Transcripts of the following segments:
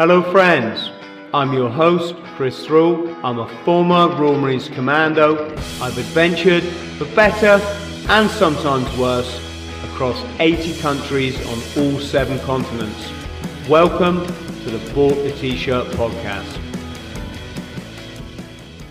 Hello, friends. I'm your host, Chris Thrall. I'm a former Royal Marines Commando. I've adventured for better and sometimes worse across 80 countries on all seven continents. Welcome to the Bought the T-Shirt podcast.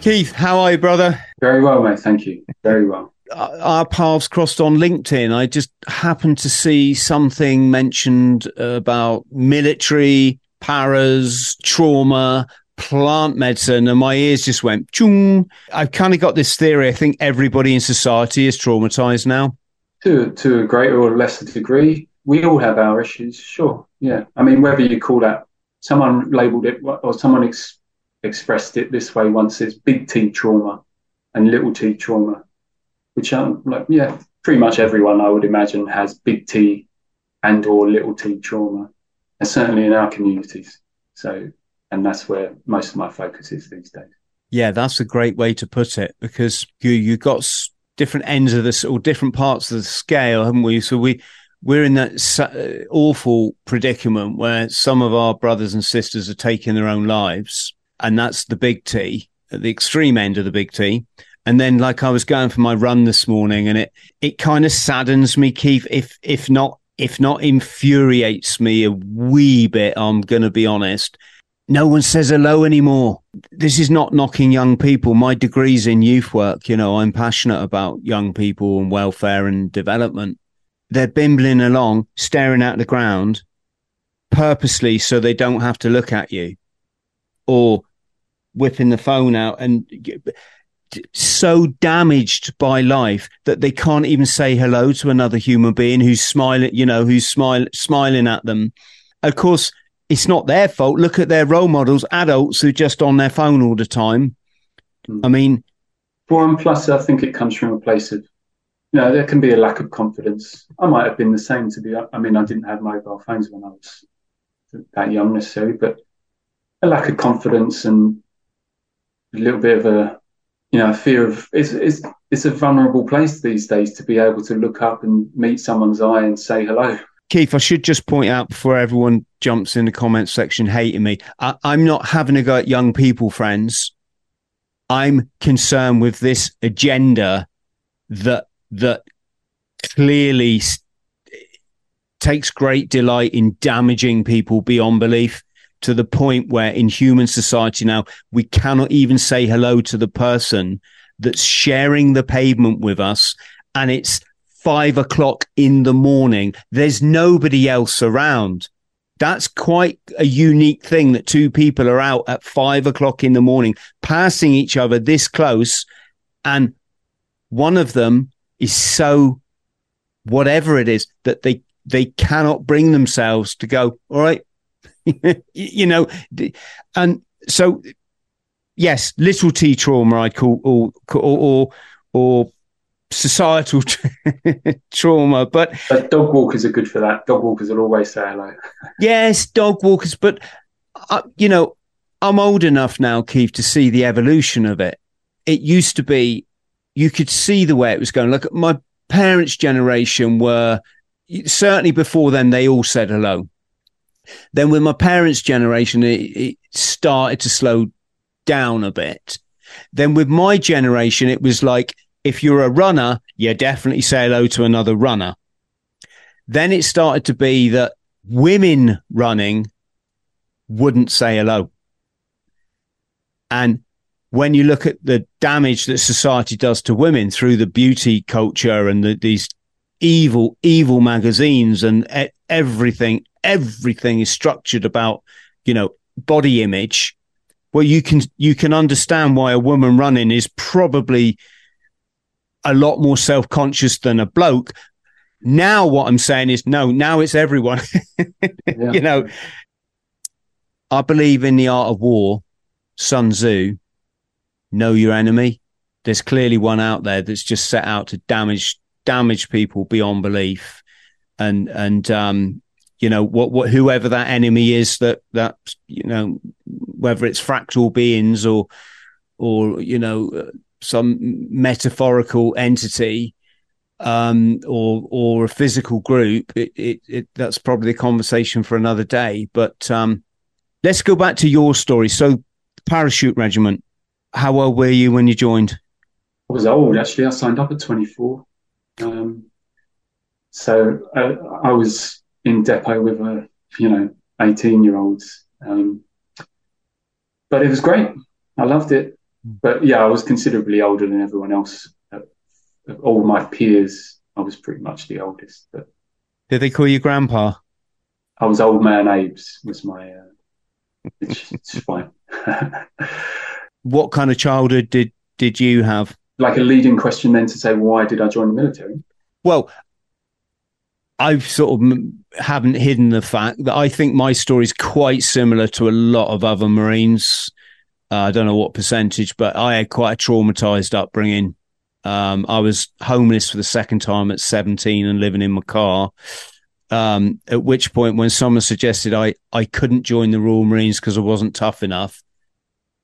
Keith, how are you, brother? Very well, mate. Thank you. Very well. Our paths crossed on LinkedIn. I just happened to see something mentioned about military, paras, trauma, plant medicine, and my ears just went chung. I've kind of got this theory. I think everybody in society is traumatized now. To to a greater or lesser degree, we all have our issues. Sure, yeah. I mean, whether you call that someone labelled it or someone ex- expressed it this way once is big T trauma and little T trauma, which I'm like, yeah, pretty much everyone I would imagine has big T and or little T trauma, certainly in our communities. So, and that's where most of my focus is these days. Yeah, that's a great way to put it because you you got different ends of this or different parts of the scale, haven't we? So we we're in that uh, awful predicament where some of our brothers and sisters are taking their own lives and that's the big T at the extreme end of the big T. And then, like I was going for my run this morning, and it it kind of saddens me, Keith. If if not if not infuriates me a wee bit, I'm going to be honest. No one says hello anymore. This is not knocking young people. My degree's in youth work. You know, I'm passionate about young people and welfare and development. They're bimbling along, staring at the ground purposely so they don't have to look at you or whipping the phone out and so damaged by life that they can't even say hello to another human being who's smiling, you know, who's smile, smiling at them. Of course, it's not their fault. Look at their role models, adults who are just on their phone all the time. Hmm. I mean, for and plus, I think it comes from a place of, you know, there can be a lack of confidence. I might have been the same to be. I mean, I didn't have mobile phones when I was that young necessarily, but a lack of confidence and a little bit of a you know a fear of it's it's it's a vulnerable place these days to be able to look up and meet someone's eye and say hello. Keith, I should just point out before everyone jumps in the comment section hating me, I, I'm not having a go at young people, friends. I'm concerned with this agenda that that clearly takes great delight in damaging people beyond belief to the point where in human society now, we cannot even say hello to the person that's sharing the pavement with us. And it's five o'clock in the morning. There's nobody else around. That's quite a unique thing that two people are out at five o'clock in the morning, passing each other this close. And one of them is so whatever it is that they, they cannot bring themselves to go, all right, you know, and so yes, little T trauma I call or or or, societal trauma, but, but dog walkers are good for that. Dog walkers will always say hello. yes, dog walkers, but uh, you know, I'm old enough now, Keith, to see the evolution of it. It used to be you could see the way it was going. Look, my parents' generation were certainly before then they all said hello then with my parents' generation, it, it started to slow down a bit. Then with my generation, it was like, if you're a runner, you definitely say hello to another runner. Then it started to be that women running wouldn't say hello. And when you look at the damage that society does to women through the beauty culture and the, these evil, evil magazines and everything, everything is structured about, you know, body image. Well, you can, you can understand why a woman running is probably a lot more self conscious than a bloke. Now, what I'm saying is no, now it's everyone. yeah. You know, I believe in the art of war, Sun Tzu, know your enemy. There's clearly one out there that's just set out to damage damage people beyond belief, and and um, you know what what whoever that enemy is that that you know whether it's fractal beings or or you know some metaphorical entity um, or or a physical group, it, it, it, that's probably a conversation for another day. But um, Let's go back to your story. So, parachute regiment. How old were you when you joined? I was old actually. I signed up at 24. Um, so uh, I was in depot with a, you know, 18 year olds. Um, but it was great. I loved it. But yeah, I was considerably older than everyone else. Uh, all my peers, I was pretty much the oldest. But did they call you grandpa? I was old man Abe's was my, uh, which is fine. what kind of childhood did did you have? Like a leading question, then to say, why did I join the military? Well, I've sort of haven't hidden the fact that I think my story is quite similar to a lot of other Marines. Uh, I don't know what percentage, but I had quite a traumatized upbringing. Um, I was homeless for the second time at 17 and living in my car. Um, at which point, when someone suggested I, I couldn't join the Royal Marines because I wasn't tough enough,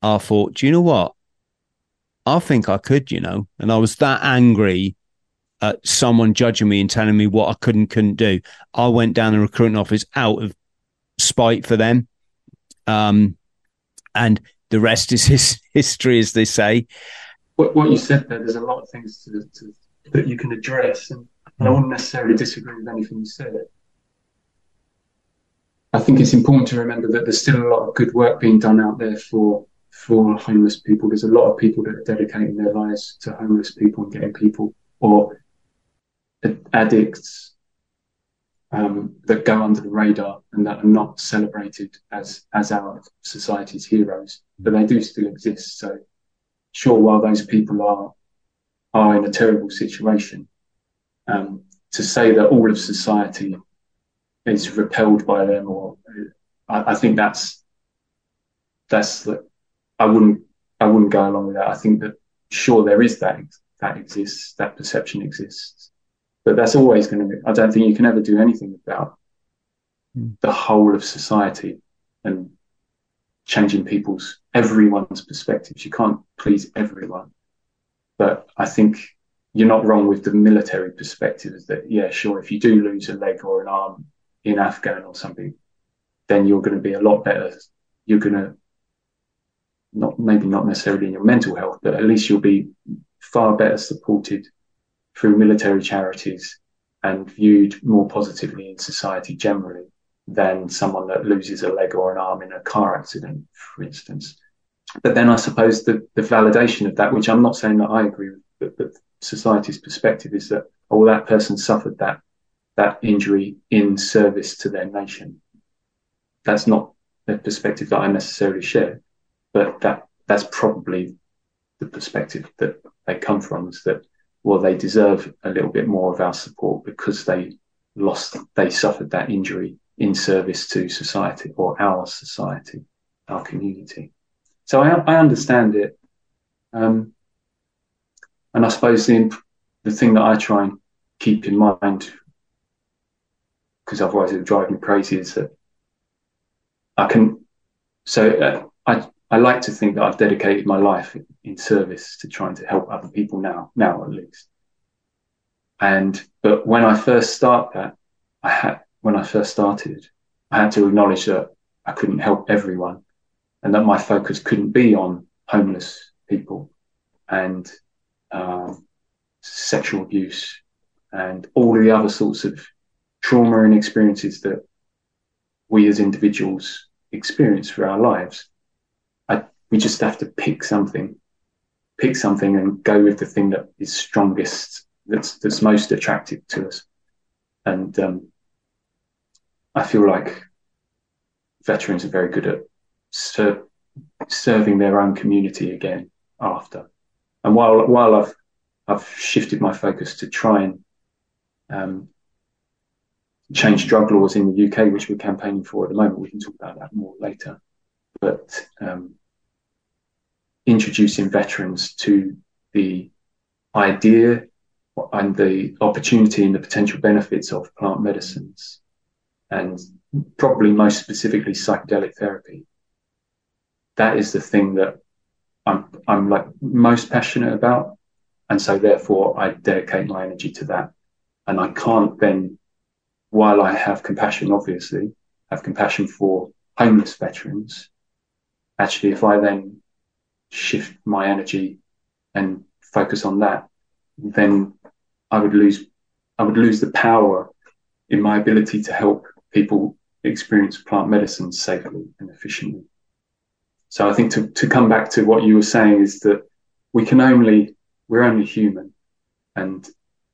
I thought, do you know what? I think I could, you know. And I was that angry at someone judging me and telling me what I could and couldn't do. I went down the recruiting office out of spite for them. Um, and the rest is his history, as they say. What, what you said there, there's a lot of things to, to, that you can address, and, and I wouldn't necessarily disagree with anything you said. I think it's important to remember that there's still a lot of good work being done out there for for homeless people. There's a lot of people that are dedicating their lives to homeless people and getting people or addicts um, that go under the radar and that are not celebrated as as our society's heroes, but they do still exist. So, sure, while those people are are in a terrible situation, um, to say that all of society is repelled by them, or I, I think that's that's I wouldn't I wouldn't go along with that. I think that sure there is that that exists, that perception exists, but that's always going to be, I don't think you can ever do anything about mm. the whole of society and changing people's, everyone's perspectives. You can't please everyone. But I think you're not wrong with the military perspective is that, yeah, sure, if you do lose a leg or an arm in Afghan or something, then you're going to be a lot better. You're going to not maybe not necessarily in your mental health, but at least you'll be far better supported through military charities and viewed more positively in society generally than someone that loses a leg or an arm in a car accident, for instance. But then I suppose the, the validation of that, which I'm not saying that I agree with, but, but society's perspective is that, oh, that person suffered that, that injury in service to their nation. That's not a perspective that I necessarily share, but that, that's probably the perspective that they come from is that well, they deserve a little bit more of our support because they lost, they suffered that injury in service to society or our society, our community. So I, I understand it. Um, and I suppose the, the thing that I try and keep in mind, because otherwise it would drive me crazy, is that I can, so uh, I, I like to think that I've dedicated my life in service to trying to help other people now, now at least. And, but when I first start that, I had, when I first started, I had to acknowledge that I couldn't help everyone and that my focus couldn't be on homeless people and um, sexual abuse and all the other sorts of trauma and experiences that we as individuals experience through our lives we just have to pick something, pick something and go with the thing that is strongest, that's, that's most attractive to us. And, um, I feel like veterans are very good at ser- serving their own community again after. And while, while I've, I've shifted my focus to try and, um, change drug laws in the UK, which we're campaigning for at the moment. We can talk about that more later. But um, introducing veterans to the idea and the opportunity and the potential benefits of plant medicines and probably most specifically psychedelic therapy. That is the thing that I'm, I'm like most passionate about. And so therefore I dedicate my energy to that. And I can't then, while I have compassion, obviously have compassion for homeless veterans, actually, if I then shift my energy and focus on that, then I would lose, I would lose the power in my ability to help people experience plant medicine safely and efficiently. So I think to, to come back to what you were saying is that we can only, we're only human and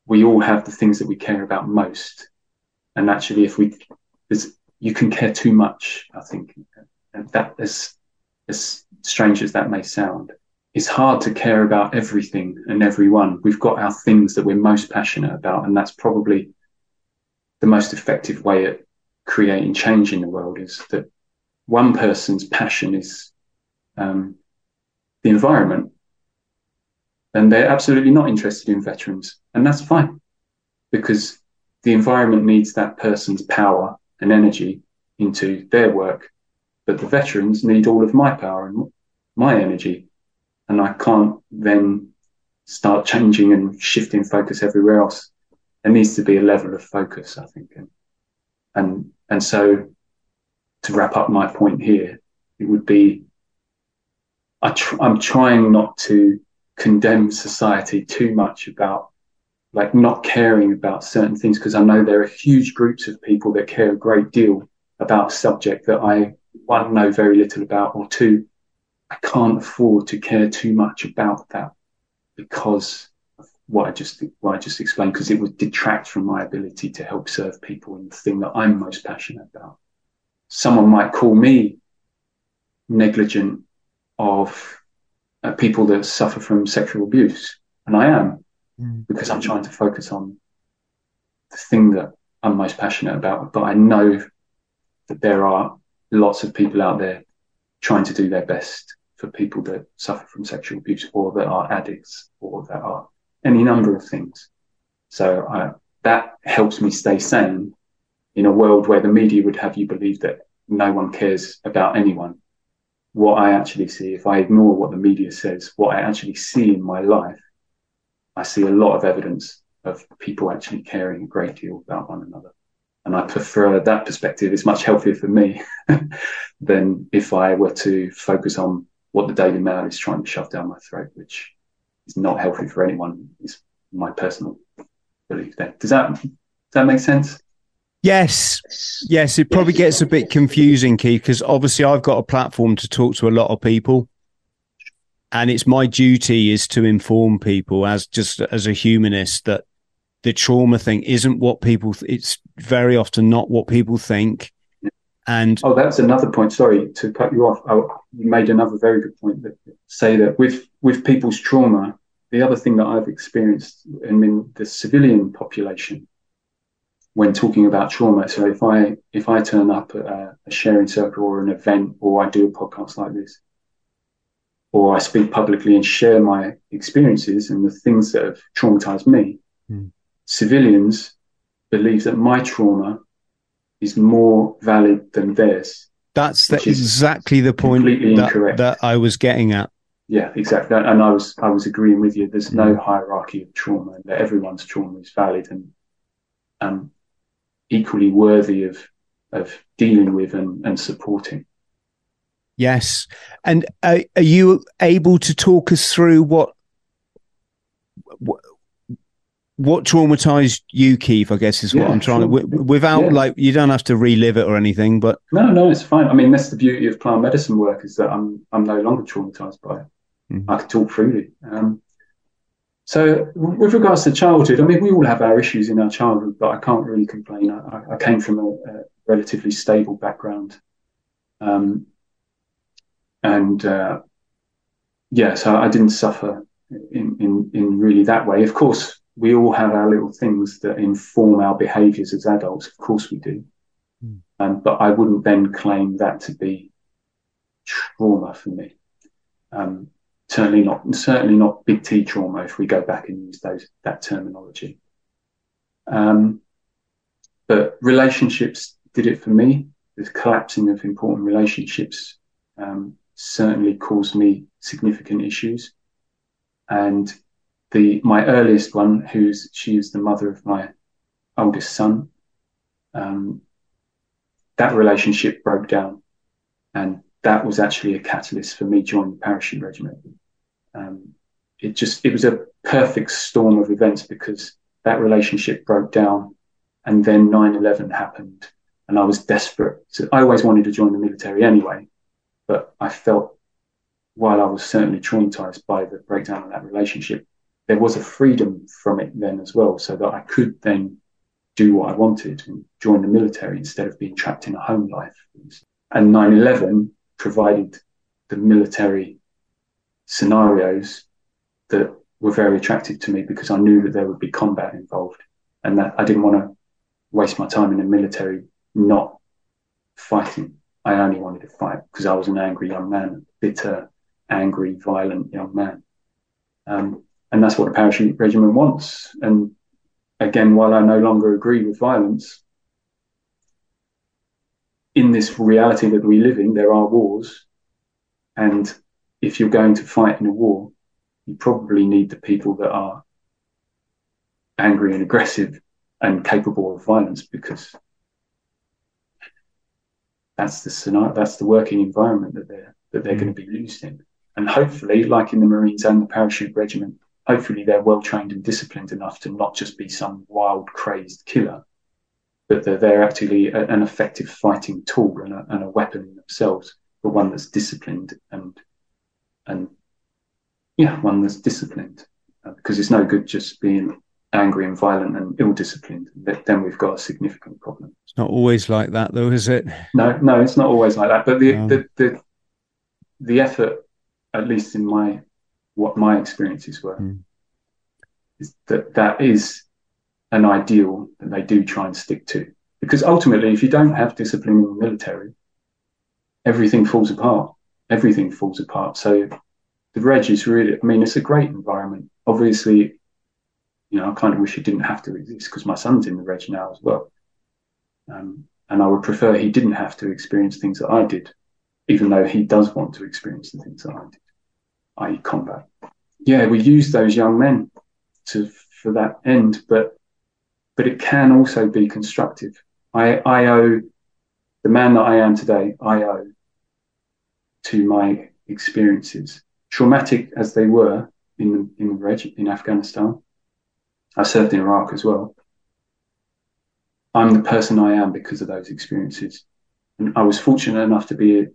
we all have the things that we care about most. And actually, if we, you can care too much, I think, and that as, as strange as that may sound, it's hard to care about everything and everyone. We've got our things that we're most passionate about, and that's probably the most effective way at creating change in the world is that one person's passion is um, the environment, and they're absolutely not interested in veterans, and that's fine because the environment needs that person's power and energy into their work, but the veterans need all of my power and my energy, and I can't then start changing and shifting focus everywhere else. There needs to be a level of focus, I think, and and and so to wrap up my point here, it would be I tr- I'm trying not to condemn society too much about like not caring about certain things because I know there are huge groups of people that care a great deal about a subject that I one know very little about or two I can't afford to care too much about that because of what I just what I just explained because it would detract from my ability to help serve people in the thing that I'm most passionate about. Someone might call me negligent of uh, people that suffer from sexual abuse, and I am mm. because I'm trying to focus on the thing that I'm most passionate about. But I know that there are lots of people out there trying to do their best for people that suffer from sexual abuse or that are addicts or that are any number of things. So I, that helps me stay sane in a world where the media would have you believe that no one cares about anyone. What I actually see, if I ignore what the media says, what I actually see in my life, I see a lot of evidence of people actually caring a great deal about one another. And I prefer that perspective. It's much healthier for me than if I were to focus on what the Daily Mail is trying to shove down my throat, which is not healthy for anyone. Is my personal belief. There does that does that make sense? Yes, yes. It probably gets a bit confusing, Keith, because obviously I've got a platform to talk to a lot of people, and it's my duty is to inform people as just as a humanist that the trauma thing isn't what people. Th- it's very often not what people think and oh, that's another point. Sorry to cut you off. Oh, you made another very good point that say that with with people's trauma, the other thing that I've experienced in the civilian population when talking about trauma. So if I if I turn up at a, a sharing circle or an event, or I do a podcast like this, or I speak publicly and share my experiences and the things that have traumatized me, mm. Civilians believe that my trauma is more valid than theirs. That's the, exactly the point that, that, I was getting at. Yeah, exactly. And I was I was agreeing with you. There's no mm. hierarchy of trauma, that everyone's trauma is valid and and equally worthy of of dealing with and, and supporting. Yes. And uh, are you able to talk us through what, what what traumatized you, Keith? I guess is what yeah, I'm trying sure. to. Without yeah. like, you don't have to relive it or anything, but no, no, it's fine. I mean, that's the beauty of plant medicine work is that I'm I'm no longer traumatized by it. Mm-hmm. I can talk freely. Um, so, with regards to childhood, I mean, we all have our issues in our childhood, but I can't really complain. I, I came from a, a, relatively stable background, um, and uh, yeah, so I didn't suffer in, in in really that way. Of course, we all have our little things that inform our behaviors as adults. Of course we do. Mm. Um, but I wouldn't then claim that to be trauma for me. Um, certainly not, certainly not big T trauma if we go back and use those, that terminology. Um, but relationships did it for me. The collapsing of important relationships, um, certainly caused me significant issues. And the my earliest one, who's she was the mother of my oldest son. Um, that relationship broke down and that was actually a catalyst for me joining the parachute regiment. Um, it just it was a perfect storm of events because that relationship broke down, and then 9/11 happened, and I was desperate. So I always wanted to join the military anyway, but I felt while I was certainly traumatized by the breakdown of that relationship, there was a freedom from it then as well, so that I could then do what I wanted and join the military instead of being trapped in a home life. And 9 11 provided the military scenarios that were very attractive to me because I knew that there would be combat involved and that I didn't want to waste my time in the military not fighting. I only wanted to fight because I was an angry young man, bitter, angry, violent young man. Um, and that's what the parachute regiment wants. And again, while I no longer agree with violence, in this reality that we live in, there are wars. And if you're going to fight in a war, you probably need the people that are angry and aggressive and capable of violence because that's the scenario, that's the working environment that they're that they're mm. going to be used in. And hopefully, like in the Marines and the parachute regiment, hopefully they're well trained and disciplined enough to not just be some wild, crazed killer, but they're, they're actually a, an effective fighting tool and a, and a weapon in themselves, but one that's disciplined and and yeah, one that's disciplined. Uh, because it's no good just being angry and violent and ill-disciplined. Then we've got a significant problem. It's not always like that, though, is it? No, no, it's not always like that. But the no. the, the the effort, at least in my what my experiences were, mm. is that that is an ideal that they do try and stick to. Because ultimately, if you don't have discipline in the military, everything falls apart. Everything falls apart. So the reg is really, I mean, it's a great environment. Obviously, you know, I kind of wish it didn't have to exist because my son's in the reg now as well. Um, and I would prefer he didn't have to experience things that I did, even though he does want to experience the things that I did, i.e., combat. Yeah, we use those young men to for that end, but but it can also be constructive. I, I owe the man that I am today, I owe to my experiences, traumatic as they were in in reg in Afghanistan. I served in Iraq as well. I'm the person I am because of those experiences, and I was fortunate enough to be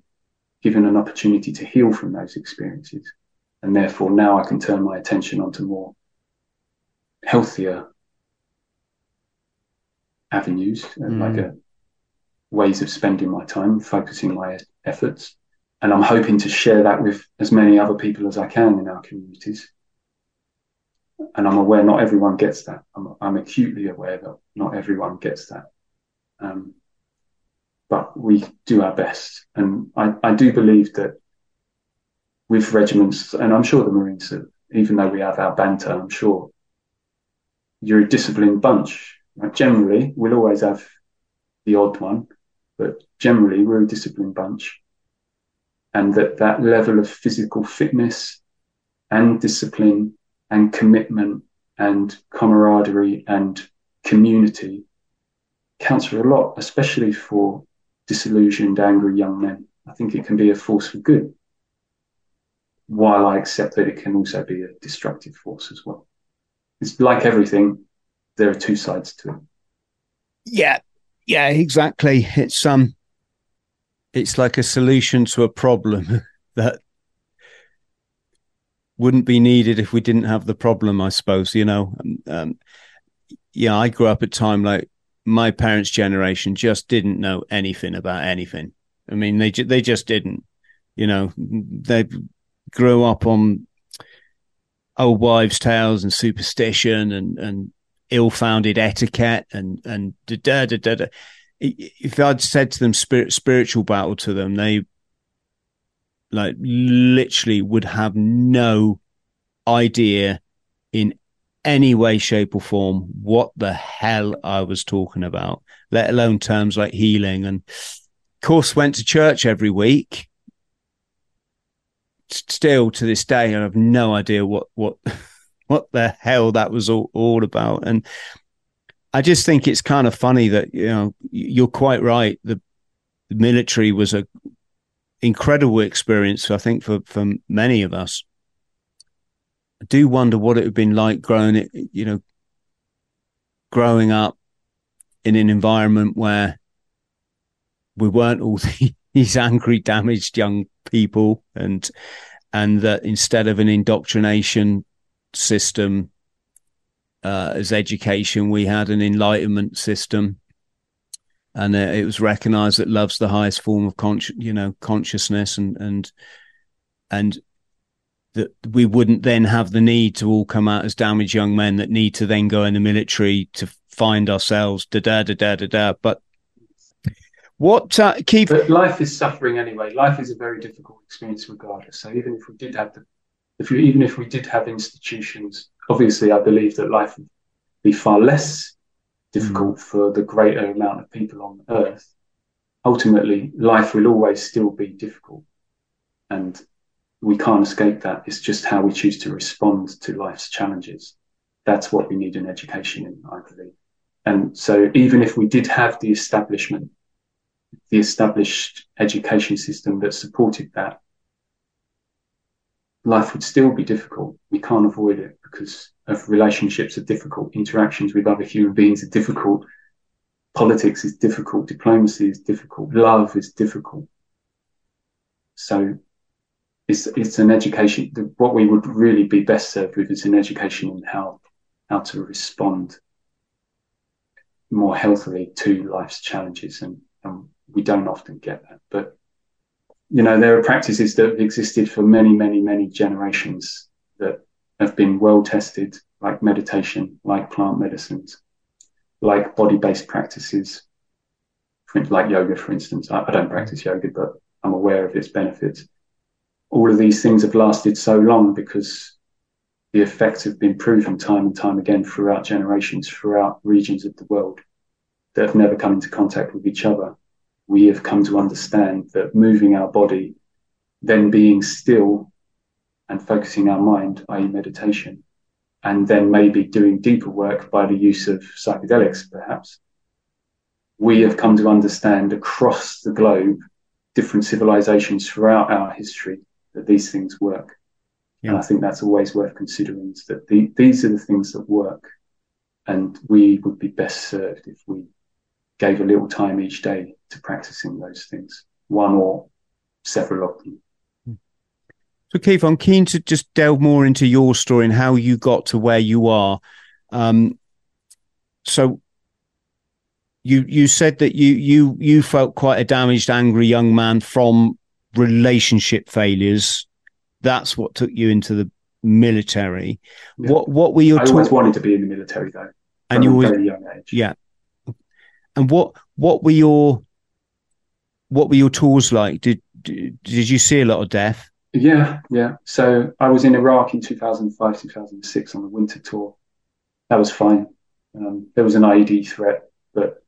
given an opportunity to heal from those experiences, and therefore now I can turn my attention onto more healthier avenues and mm. like a, ways of spending my time, focusing my efforts. And I'm hoping to share that with as many other people as I can in our communities. And I'm aware not everyone gets that. I'm, I'm acutely aware that not everyone gets that. Um, but we do our best. And I, I do believe that with regiments, and I'm sure the Marines, even though we have our banter, I'm sure you're a disciplined bunch generally, we'll always have the odd one, but generally we're a disciplined bunch. And that that level of physical fitness and discipline and commitment and camaraderie and community counts for a lot, especially for disillusioned, angry young men. I think it can be a force for good, while I accept that it can also be a destructive force as well. It's like everything, there are two sides to it. Yeah, yeah, exactly. It's um, it's like a solution to a problem that wouldn't be needed if we didn't have the problem. I suppose you know. Um, yeah, I grew up at a time like my parents' generation just didn't know anything about anything. I mean, they they just didn't. You know, they grew up on old wives' tales and superstition and and ill-founded etiquette and and da da da da. If I'd said to them spirit, spiritual battle to them, they like literally would have no idea in any way, shape, or form what the hell I was talking about, let alone terms like healing. And of course, went to church every week. Still to this day, I have no idea what what what the hell that was all, all about. And I just think it's kind of funny that, you know, you're quite right. The, the military was a incredible experience, I think, for, for many of us. I do wonder what it would have been like growing it, you know, growing up in an environment where we weren't all these angry, damaged young people, and and that instead of an indoctrination system uh, as education, we had an enlightenment system, and uh, it was recognised that love's the highest form of conscious, you know, consciousness, and and and that we wouldn't then have the need to all come out as damaged young men that need to then go in the military to find ourselves. Da da da da da da. But what uh, Keith? But life is suffering anyway. Life is a very difficult experience, regardless. So even if we did have the, if we, even if we did have institutions, obviously, I believe that life would be far less difficult mm. for the greater amount of people on Earth. Ultimately, life will always still be difficult, and we can't escape that. It's just how we choose to respond to life's challenges. That's what we need an education in, I believe. And so, even if we did have the establishment the established education system that supported that, life would still be difficult. We can't avoid it because of relationships are difficult, interactions with other human beings are difficult, politics is difficult, diplomacy is difficult, love is difficult. So it's it's an education. What we would really be best served with is an education in how how to respond more healthily to life's challenges and, and we don't often get that. But you know, there are practices that have existed for many, many, many generations that have been well tested, like meditation, like plant medicines, like body-based practices, like yoga, for instance. I, I don't practice yoga, but I'm aware of its benefits. All of these things have lasted so long because the effects have been proven time and time again throughout generations, throughout regions of the world that have never come into contact with each other we have come to understand that moving our body, then being still and focusing our mind, i.e., meditation, and then maybe doing deeper work by the use of psychedelics, perhaps, we have come to understand across the globe, different civilizations throughout our history, that these things work. Yeah. And I think that's always worth considering is that the, these are the things that work. And we would be best served if we gave a little time each day to practicing those things, one or several of them. So, Keith, I'm keen to just delve more into your story and how you got to where you are. Um, so, you you said that you you you felt quite a damaged, angry young man from relationship failures. That's what took you into the military. Yeah. What what were your? I always wanted to be in the military, though. And you were young age. Yeah. And what what were your what were your tours like? Did did you see a lot of death? Yeah, yeah. So I was in Iraq in 2005, 2006 on the winter tour. That was fine. Um, there was an IED threat, but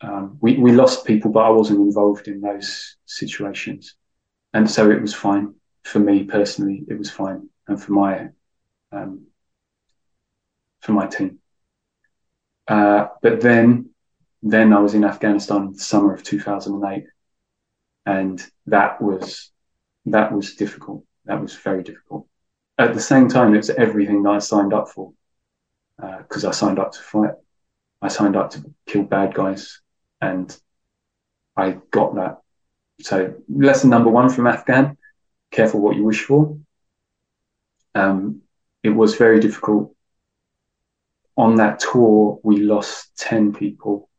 um, we, we lost people, but I wasn't involved in those situations. And so it was fine for me personally. It was fine. And for my, um, for my team. Uh, but then, then I was in Afghanistan in the summer of 2008 and that was that was difficult. That was very difficult. At the same time, it was everything that I signed up for because uh, I signed up to fight. I signed up to kill bad guys, and I got that. So lesson number one from Afghan: careful what you wish for. Um, it was very difficult. On that tour, we lost ten people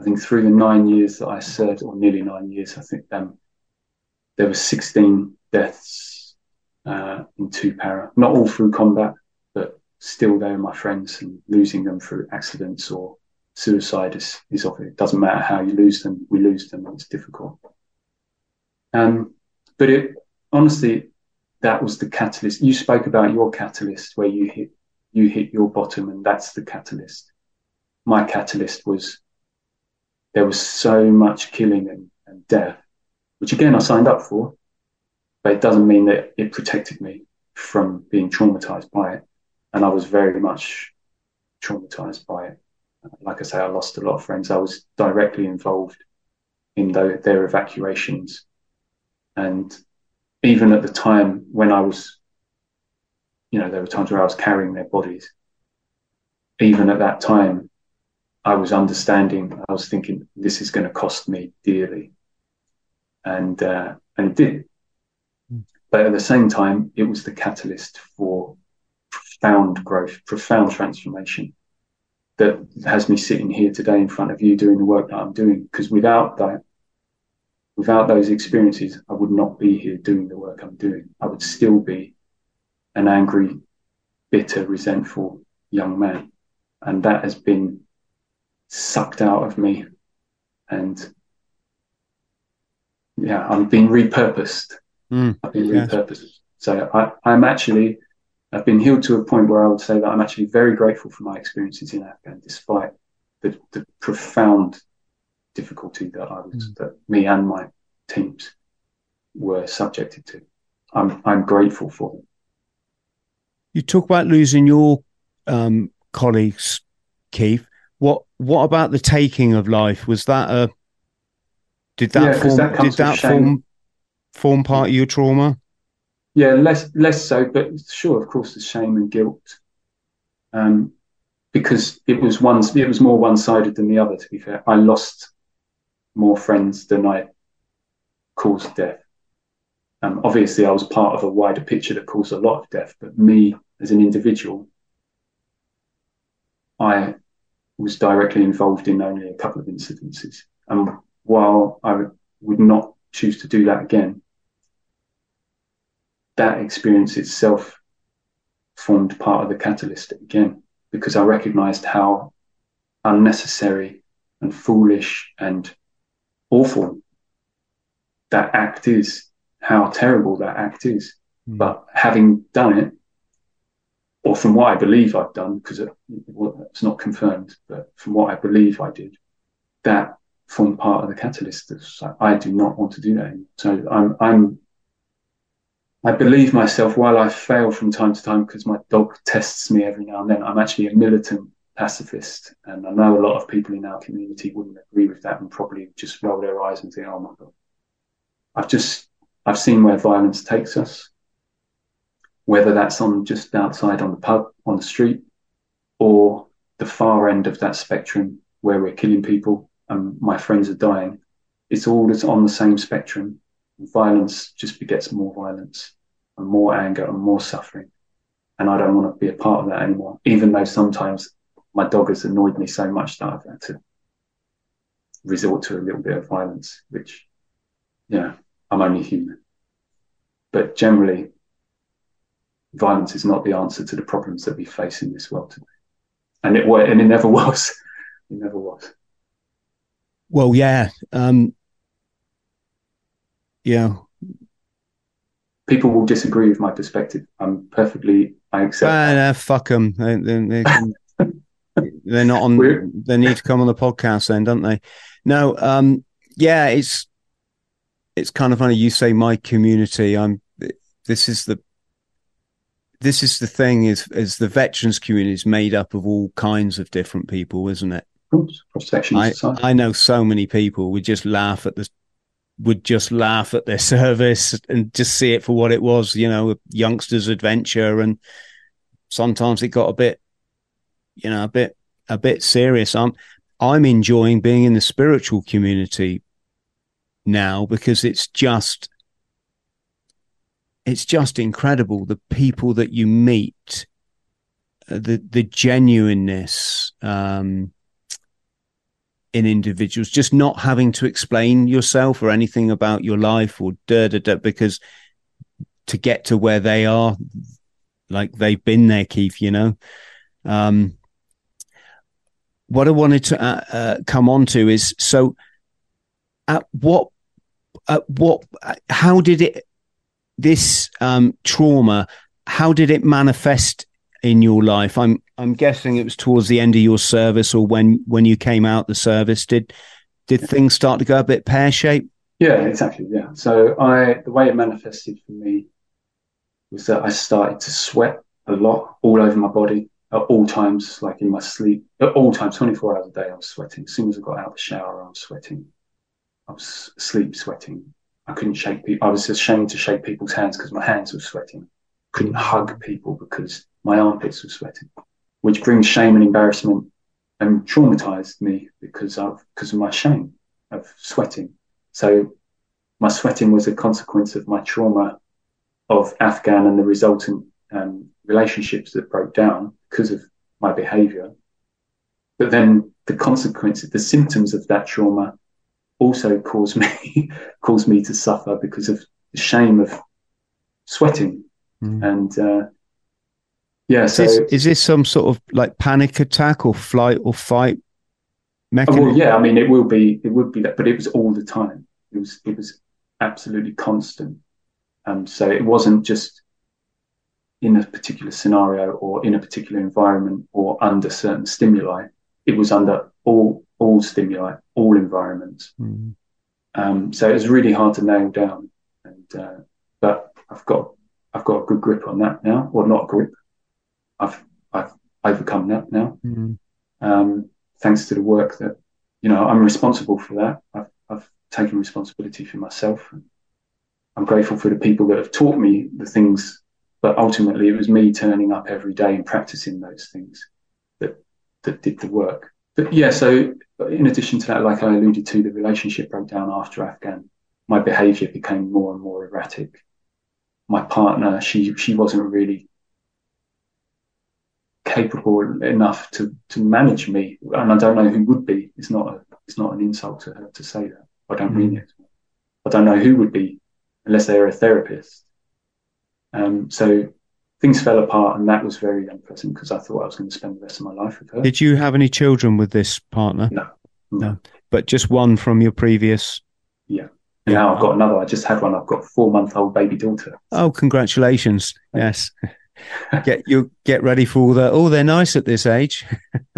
I think through the nine years that I served, or nearly nine years, I think um, there were 16 deaths uh, in two para. Not all through combat, but still they were my friends, and losing them through accidents or suicide is, is of it. doesn't matter how you lose them, we lose them, it's difficult. Um, but it honestly, that was the catalyst. You spoke about your catalyst where you hit you hit your bottom, and that's the catalyst. My catalyst was there was so much killing and, and death, which again I signed up for, but it doesn't mean that it protected me from being traumatized by it. And I was very much traumatized by it. Like I say, I lost a lot of friends. I was directly involved in the, their evacuations. And even at the time when I was, you know, there were times where I was carrying their bodies. Even at that time, I was understanding. I was thinking, this is going to cost me dearly, and uh, and it did. Mm. But at the same time, it was the catalyst for profound growth, profound transformation that has me sitting here today in front of you doing the work that I'm doing. Because without that, without those experiences, I would not be here doing the work I'm doing. I would still be an angry, bitter, resentful young man. And that has been sucked out of me. And yeah, I'm being repurposed. Mm, I've been yes. repurposed. So I, I'm actually I've been healed to a point where I would say that I'm actually very grateful for my experiences in Afghan, despite the, the profound difficulty that I was, mm. that me and my teams were subjected to. I'm, I'm grateful for them. You talk about losing your um, colleagues, Keith. What what about the taking of life? Was that a did that yeah, form that did that form form part of your trauma? Yeah, less less so, but sure, of course, the shame and guilt, um, because it was one, it was more one sided than the other. To be fair, I lost more friends than I caused death. Um, obviously, I was part of a wider picture that caused a lot of death, but me as an individual, I was directly involved in only a couple of incidences. And while I would not choose to do that again, that experience itself formed part of the catalyst again because I recognized how unnecessary and foolish and awful that act is, how terrible that act is. Mm. But having done it, or from what I believe I've done, because it, it's not confirmed, but from what I believe I did, that formed part of the catalyst. I do not want to do that. Anymore. So I'm, I'm I believe myself while I fail from time to time because my dog tests me every now and then. I'm actually a militant pacifist. And I know a lot of people in our community wouldn't agree with that and probably just roll their eyes and think, oh my God. I've just, I've seen where violence takes us, whether that's on just outside on the pub, on the street, or the far end of that spectrum where we're killing people and my friends are dying. It's all that's on the same spectrum violence just begets more violence and more anger and more suffering. And I don't want to be a part of that anymore, even though sometimes my dog has annoyed me so much that I've had to resort to a little bit of violence, which, yeah, I'm only human. But generally, violence is not the answer to the problems that we face in this world today. And it, and it never was. It never was. Well, yeah. Um, yeah. People will disagree with my perspective. I'm perfectly. I accept. Ah, fuck them. They, they, they are not on. We're... They need to come on the podcast then, don't they? No. Um. Yeah. It's. It's kind of funny. You say my community. I'm. This is the. This is the thing. Is is the veterans community is made up of all kinds of different people, isn't it? I, I know so many people would just laugh at the would just laugh at their service and just see it for what it was, you know, a youngster's adventure. And sometimes it got a bit, you know, a bit, a bit serious. I'm, I'm enjoying being in the spiritual community now because it's just, it's just incredible. The people that you meet, uh, the, the genuineness, um, in individuals, just not having to explain yourself or anything about your life or da da da, because to get to where they are, like they've been there, Keith, you know. Um, what I wanted to uh, uh, come on to is so at what, at what, how did it, this um, trauma, how did it manifest in your life? I'm I'm guessing it was towards the end of your service or when when you came out the service. Did did things start to go a bit pear shaped? Yeah, exactly. Yeah. So I the way it manifested for me was that I started to sweat a lot all over my body at all times, like in my sleep, at all times, 24 hours a day, I was sweating. As soon as I got out of the shower, I was sweating. I was sleep sweating. I couldn't shake people. I was ashamed to shake people's hands because my hands were sweating. Couldn't hug people because my armpits were sweating, which brings shame and embarrassment and traumatized me because of because of my shame of sweating. So my sweating was a consequence of my trauma of Afghan and the resultant um, relationships that broke down because of my behavior. But then the consequences, the symptoms of that trauma also caused me, caused me to suffer because of the shame of sweating. Mm. And, uh, yeah, is so this, is this some sort of like panic attack or flight or fight mechanism? Oh, well, yeah, I mean, it will be, it would be that, but it was all the time. It was, it was absolutely constant. um, so it wasn't just in a particular scenario or in a particular environment or under certain stimuli. It was under all all stimuli, all environments. Mm. Um, so it was really hard to nail down. And uh, but I've got I've got a good grip on that now, or not grip. I've I've overcome that now, mm. um, thanks to the work that you know I'm responsible for that. I've I've taken responsibility for myself. I'm grateful for the people that have taught me the things but ultimately, it was me turning up every day and practicing those things that that did the work. Yeah, so in addition to that, like I alluded to, the relationship broke down after Afghan. My behaviour became more and more erratic. My partner, she she wasn't really capable enough to to manage me, and I don't know who would be. It's not a it's not an insult to her to say that. I don't mm. mean it. I don't know who would be unless they are a therapist um, so things fell apart, and that was very unpleasant because I thought I was going to spend the rest of my life with her. Did you have any children with this partner? No, no, no. but just one from your previous. Yeah. Now I've got another. I just had one. I've got four month old baby daughter. Oh, congratulations! Yes, get you get ready for all that. Oh, they're nice at this age.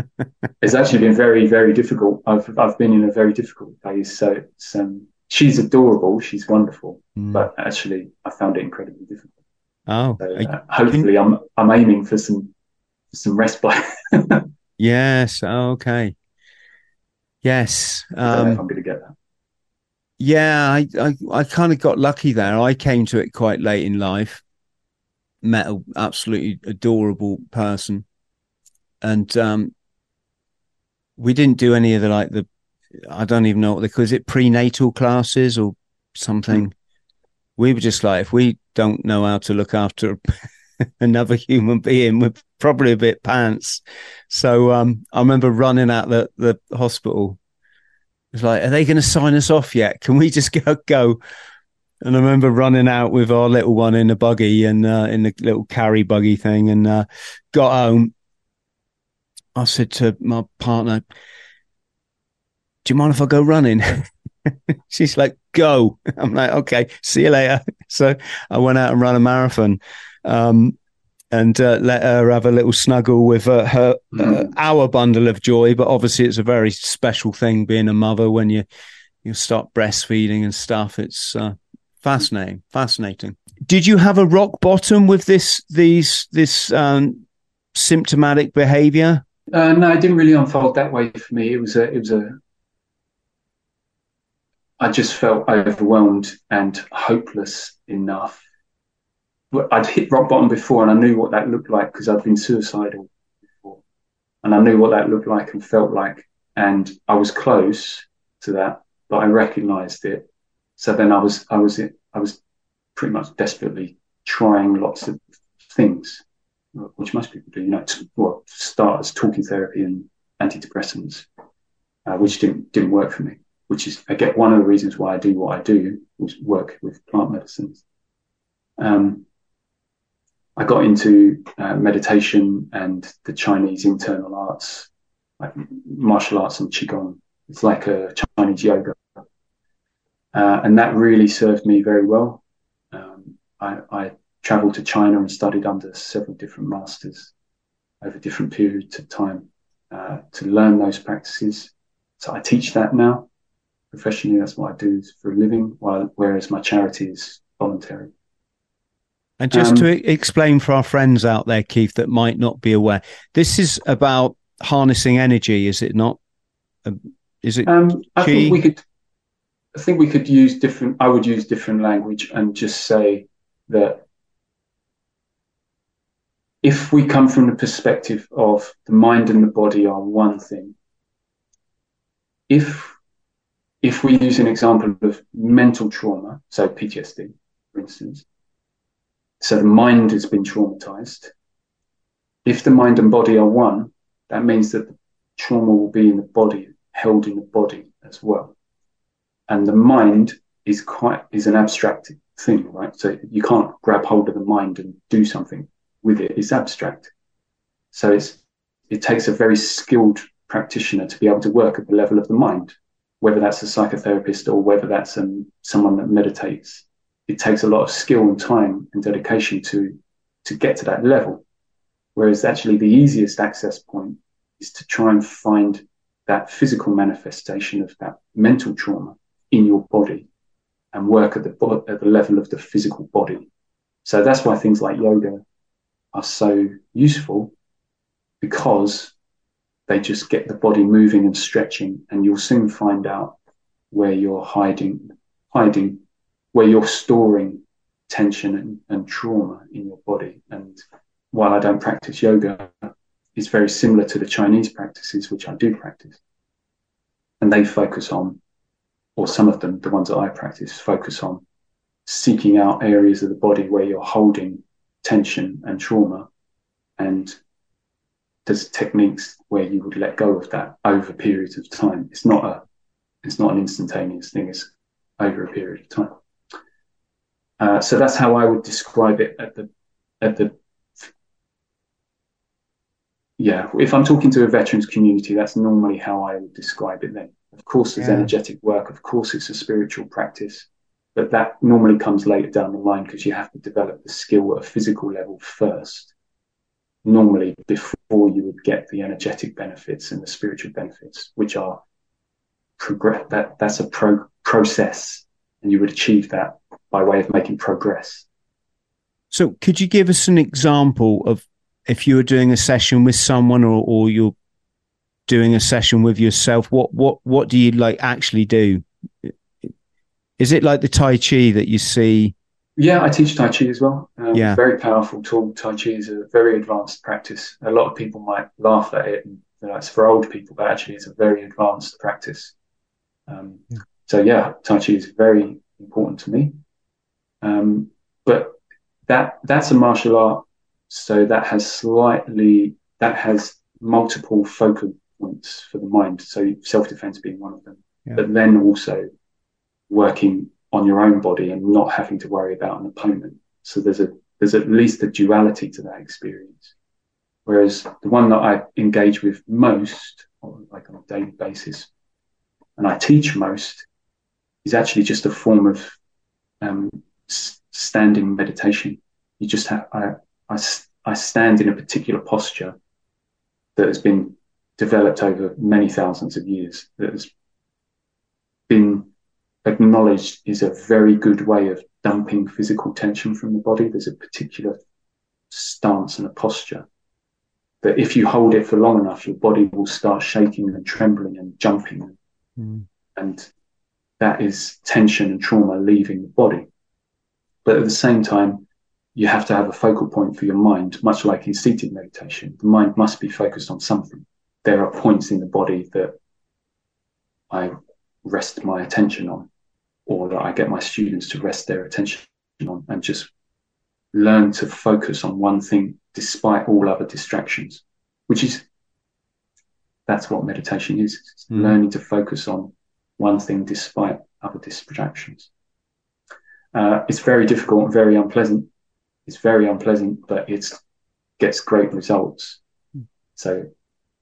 it's actually been very, very difficult. I've I've been in a very difficult phase. So it's um, she's adorable. She's wonderful, mm. but actually, I found it incredibly difficult. Oh, so, uh, hopefully, I'm I'm aiming for some some respite. yes. Okay. Yes. Um, I'm going to get that. Yeah, I I, I kind of got lucky there. I came to it quite late in life. Met an absolutely adorable person, and um, we didn't do any of the like the I don't even know what they call it prenatal classes or something. Mm. We were just like, if we don't know how to look after another human being. We're probably a bit pants. So um, I remember running out the, the hospital. It's like, are they going to sign us off yet? Can we just go go? And I remember running out with our little one in the buggy and uh, in the little carry buggy thing, and uh, got home. I said to my partner, "Do you mind if I go running?" She's like, go. I'm like, okay, see you later. So I went out and ran a marathon. Um, and uh, let her have a little snuggle with uh, her mm. our bundle of joy. But obviously, it's a very special thing being a mother when you you start breastfeeding and stuff. It's uh, fascinating, fascinating. Did you have a rock bottom with this these this um, symptomatic behaviour? Uh, no, it didn't really unfold that way for me. It was a it was a I just felt overwhelmed and hopeless enough. I'd hit rock bottom before and I knew what that looked like because I'd been suicidal before. And I knew what that looked like and felt like. And I was close to that, but I recognized it. So then I was, I was, I was pretty much desperately trying lots of things, which most people do, you know, to, well, start as talking therapy and antidepressants, uh, which didn't, didn't work for me which is again one of the reasons why I do what I do, which work with plant medicines. Um, I got into uh, meditation and the Chinese internal arts, like martial arts and qigong. It's like a Chinese yoga, uh, and that really served me very well. Um, I, I travelled to China and studied under several different masters over different periods of time uh, to learn those practices. So I teach that now professionally. That's what I do for a living, while, whereas my charity is voluntary. And just um, to explain for our friends out there, Keith, that might not be aware, this is about harnessing energy, is it not? Um, is it? Um, I think we could. I think we could use different. I would use different language and just say that if we come from the perspective of the mind and the body are one thing, if if we use an example of mental trauma, so PTSD, for instance, so the mind has been traumatized. If the mind and body are one, that means that the trauma will be in the body, held in the body as well and the mind is quite is an abstract thing, right? So you can't grab hold of the mind and do something with it. It's abstract. So it's it takes a very skilled practitioner to be able to work at the level of the mind, whether that's a psychotherapist or whether that's um, someone that meditates. It takes a lot of skill and time and dedication to to get to that level. Whereas actually the easiest access point is to try and find that physical manifestation of that mental trauma in your body and work at the at the level of the physical body. So that's why things like yoga are so useful because they just get the body moving and stretching, and you'll soon find out where you're hiding, hiding, where you're storing tension and, and trauma in your body. And while I don't practice yoga, it's very similar to the Chinese practices, which I do practice. And they focus on or some of them, the ones that I practice, focus on seeking out areas of the body where you're holding tension and trauma. And there's techniques where you would let go of that over periods of time. It's not a, it's not an instantaneous thing. It's over a period of time. Uh, so that's how I would describe it at the, at the, yeah. If I'm talking to a veterans community, that's normally how I would describe it then. Of course, there's yeah. energetic work. Of course, it's a spiritual practice, but that normally comes later down the line because you have to develop the skill at a physical level first. Normally, before you would get the energetic benefits and the spiritual benefits, which are progress. That that's a pro- process, and you would achieve that by way of making progress. So, could you give us an example of if you were doing a session with someone or, or you're doing a session with yourself, what what what do you like actually do? Is it like the Tai Chi that you see? Yeah, I teach Tai Chi as well. Um, yeah, very powerful tool. Tai Chi is a very advanced practice. A lot of people might laugh at it, and you know, it's for old people, but actually, it's a very advanced practice. Um, yeah. So yeah, Tai Chi is very important to me. Um, but that that's a martial art, so that has slightly that has multiple focal points for the mind. So self defense being one of them, yeah. but then also working on your own body and not having to worry about an opponent. So there's a there's at least a duality to that experience. Whereas the one that I engage with most, like on a daily basis, and I teach most, is actually just a form of um, standing meditation. You just have I, I I stand in a particular posture that has been developed over many thousands of years that has been acknowledged is a very good way of dumping physical tension from the body. There's a particular stance and a posture that if you hold it for long enough, your body will start shaking and trembling and jumping. Mm. And that is tension and trauma leaving the body. But at the same time, you have to have a focal point for your mind, much like in seated meditation. The mind must be focused on something there are points in the body that I rest my attention on, or that I get my students to rest their attention on and just learn to focus on one thing despite all other distractions, which is that's what meditation is. It's mm. learning to focus on one thing despite other distractions. Uh, it's very difficult and very unpleasant. It's very unpleasant, but it gets great results. Mm. So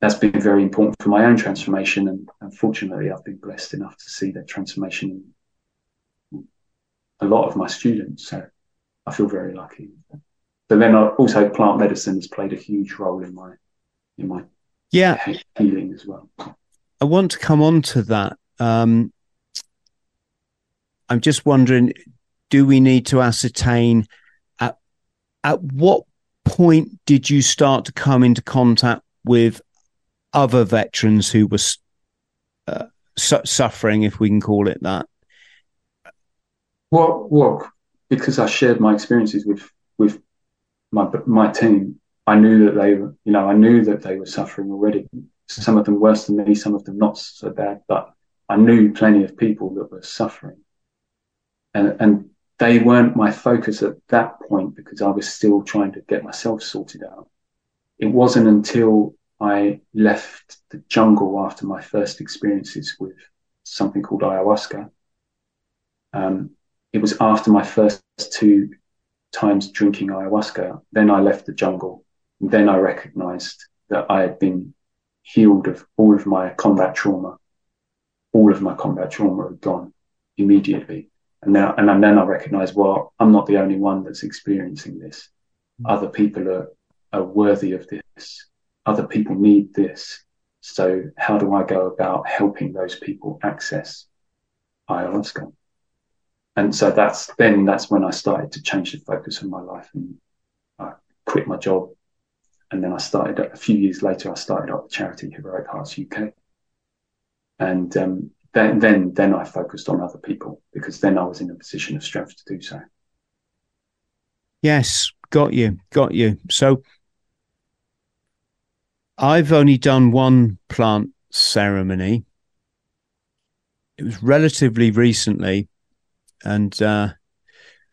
that's been very important for my own transformation. And unfortunately, I've been blessed enough to see that transformation a lot of my students. So I feel very lucky. But then also plant medicine has played a huge role in my in my yeah healing as well. I want to come on to that. Um, I'm just wondering, do we need to ascertain at at what point did you start to come into contact with other veterans who were uh, su- suffering, if we can call it that. Well, because I shared my experiences with with my my team, I knew that they were, you know, I knew that they were suffering already. Some of them worse than me, some of them not so bad, but I knew plenty of people that were suffering, and and they weren't my focus at that point because I was still trying to get myself sorted out. It wasn't until I left the jungle after my first experiences with something called ayahuasca. Um, it was after my first two times drinking ayahuasca. Then I left the jungle. And then I recognized that I had been healed of all of my combat trauma. All of my combat trauma had gone immediately. And now, and then I recognized, well, I'm not the only one that's experiencing this. Mm. Other people are, are worthy of this. Other people need this. So how do I go about helping those people access ayahuasca? And so that's then that's when I started to change the focus of my life and I quit my job. And then I started a few years later, I started up the charity Heroic Hearts UK. And um, then, then, then I focused on other people because then I was in a position of strength to do so. Yes, got you, got you. So I've only done one plant ceremony. It was relatively recently, and uh,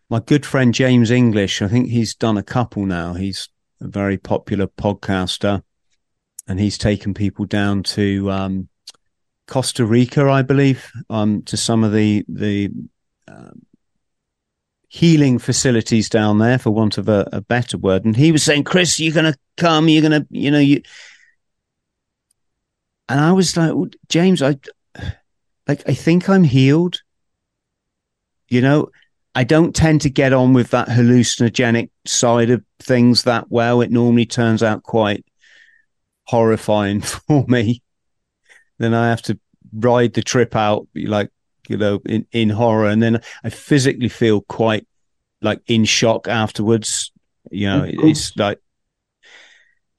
my good friend James English, I think he's done a couple now. He's a very popular podcaster, and he's taken people down to um, Costa Rica, I believe, um, to some of the the uh, healing facilities down there, for want of a, a, better word. And he was saying, "Chris, you're going to come. You're going to, you know, you." And I was like, James, I like, I think I'm healed. You know, I don't tend to get on with that hallucinogenic side of things that well. It normally turns out quite horrifying for me then I have to ride the trip out like you know in in horror, and then I physically feel quite like in shock afterwards. You know, it's like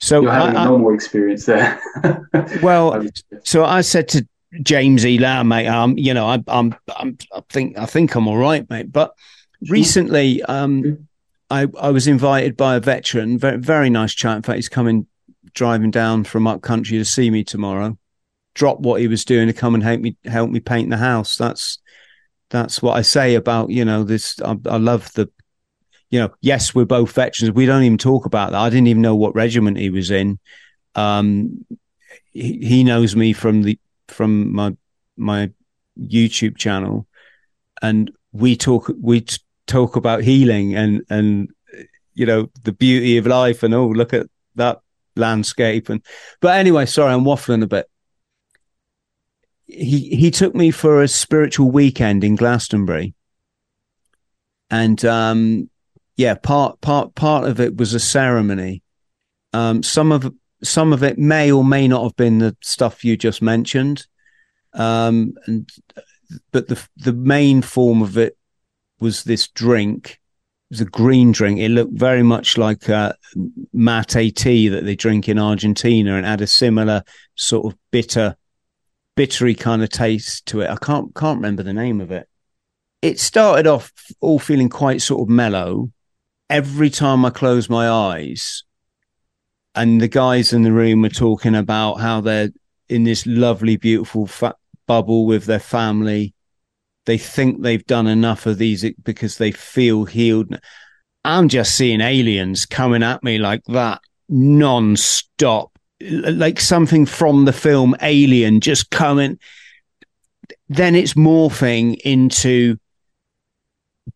so. You're having I, a normal experience there. well, so I said to James Elam, mate, um, you know, I, I'm, I'm, I think, I think I'm all right, mate. But recently, um, I, I was invited by a veteran, very, very nice chap. In fact, he's coming driving down from up country to see me tomorrow drop what he was doing to come and help me help me paint the house. That's that's what I say about you know this. I, I love the you know yes we're both veterans. We don't even talk about that. I didn't even know what regiment he was in. Um, he, he knows me from the from my my YouTube channel, and we talk we talk about healing and and you know the beauty of life and oh look at that landscape and but anyway sorry i'm waffling a bit he he took me for a spiritual weekend in Glastonbury, and um, yeah, part part part of it was a ceremony. Um, some of some of it may or may not have been the stuff you just mentioned, um, and but the the main form of it was this drink. It was a green drink. It looked very much like a mate tea that they drink in Argentina, and had a similar sort of bitter bittery kind of taste to it. I can't can't remember the name of it. It started off all feeling quite sort of mellow. Every time I close my eyes, and the guys in the room were talking about how they're in this lovely, beautiful bubble with their family. They think they've done enough of these because they feel healed. I'm just seeing aliens coming at me like that non-stop like something from the film Alien just coming. Then it's morphing into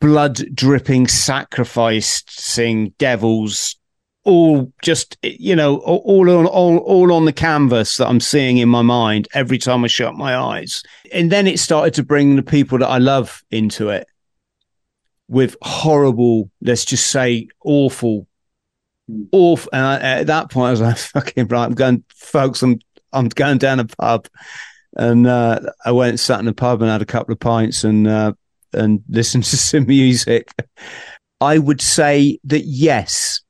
blood dripping, sacrificing devils, all just you know, all on all, all on the canvas that I'm seeing in my mind every time I shut my eyes. And then it started to bring the people that I love into it with horrible, let's just say, awful awful. And I, at that point, I was like, "Fucking right, I'm going, folks. I'm I'm going down a pub." And uh, I went and sat in a pub and had a couple of pints and uh, and listened to some music. I would say that yes,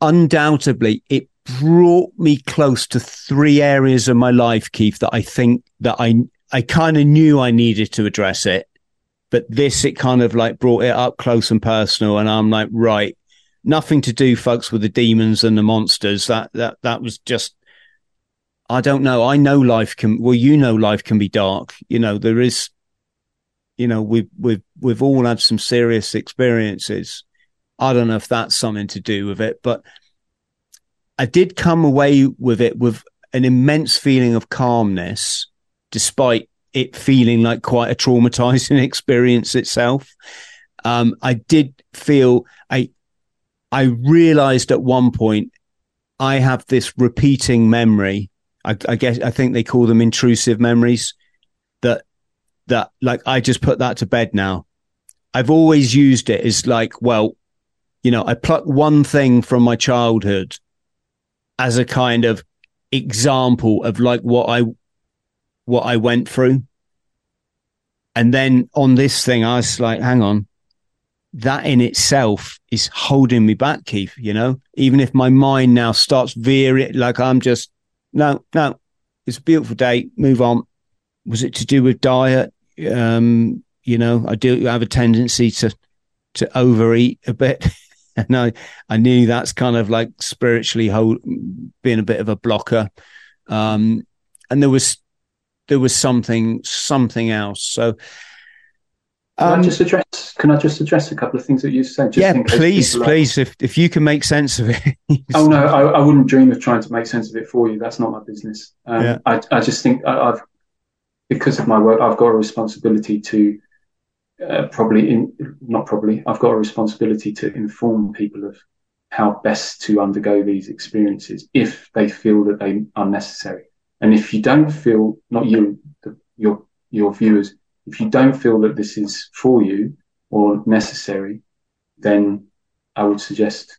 undoubtedly, it brought me close to three areas of my life, Keith, that I think that I I kind of knew I needed to address it. but this it kind of like brought it up close and personal, and I'm like, right, nothing to do, folks, with the demons and the monsters. That that that was just. I don't know. I know life can. Well, you know, life can be dark. You know, there is. You know, we've we've we've all had some serious experiences. I don't know if that's something to do with it, but I did come away with it with an immense feeling of calmness, despite it feeling like quite a traumatizing experience itself. Um, I did feel I I realized at one point I have this repeating memory. I, I guess I think they call them intrusive memories. That that like I just put that to bed now. I've always used it as like, well, you know, I pluck one thing from my childhood as a kind of example of like what I what I went through. And then on this thing, I was like, hang on, that in itself is holding me back, Keith. You know, even if my mind now starts veering, like I'm just, no, no, it's a beautiful day, move on. Was it to do with diet? Um, you know, I do have a tendency to, to overeat a bit. and I, I knew that's kind of like spiritually hold, being a bit of a blocker. Um, and there was, there was something, something else. So, can um, I just address? Can I just address a couple of things that you said? yeah, please, please. If if you can make sense of it. oh no, I, I, wouldn't dream of trying to make sense of it for you. That's not my business. Um, yeah. I I just think I, have because of my work, I've got a responsibility to uh, probably in not probably I've got a responsibility to inform people of how best to undergo these experiences if they feel that they are necessary. And if you don't feel, not you, the, your your viewers if you don't feel that this is for you or necessary, then I would suggest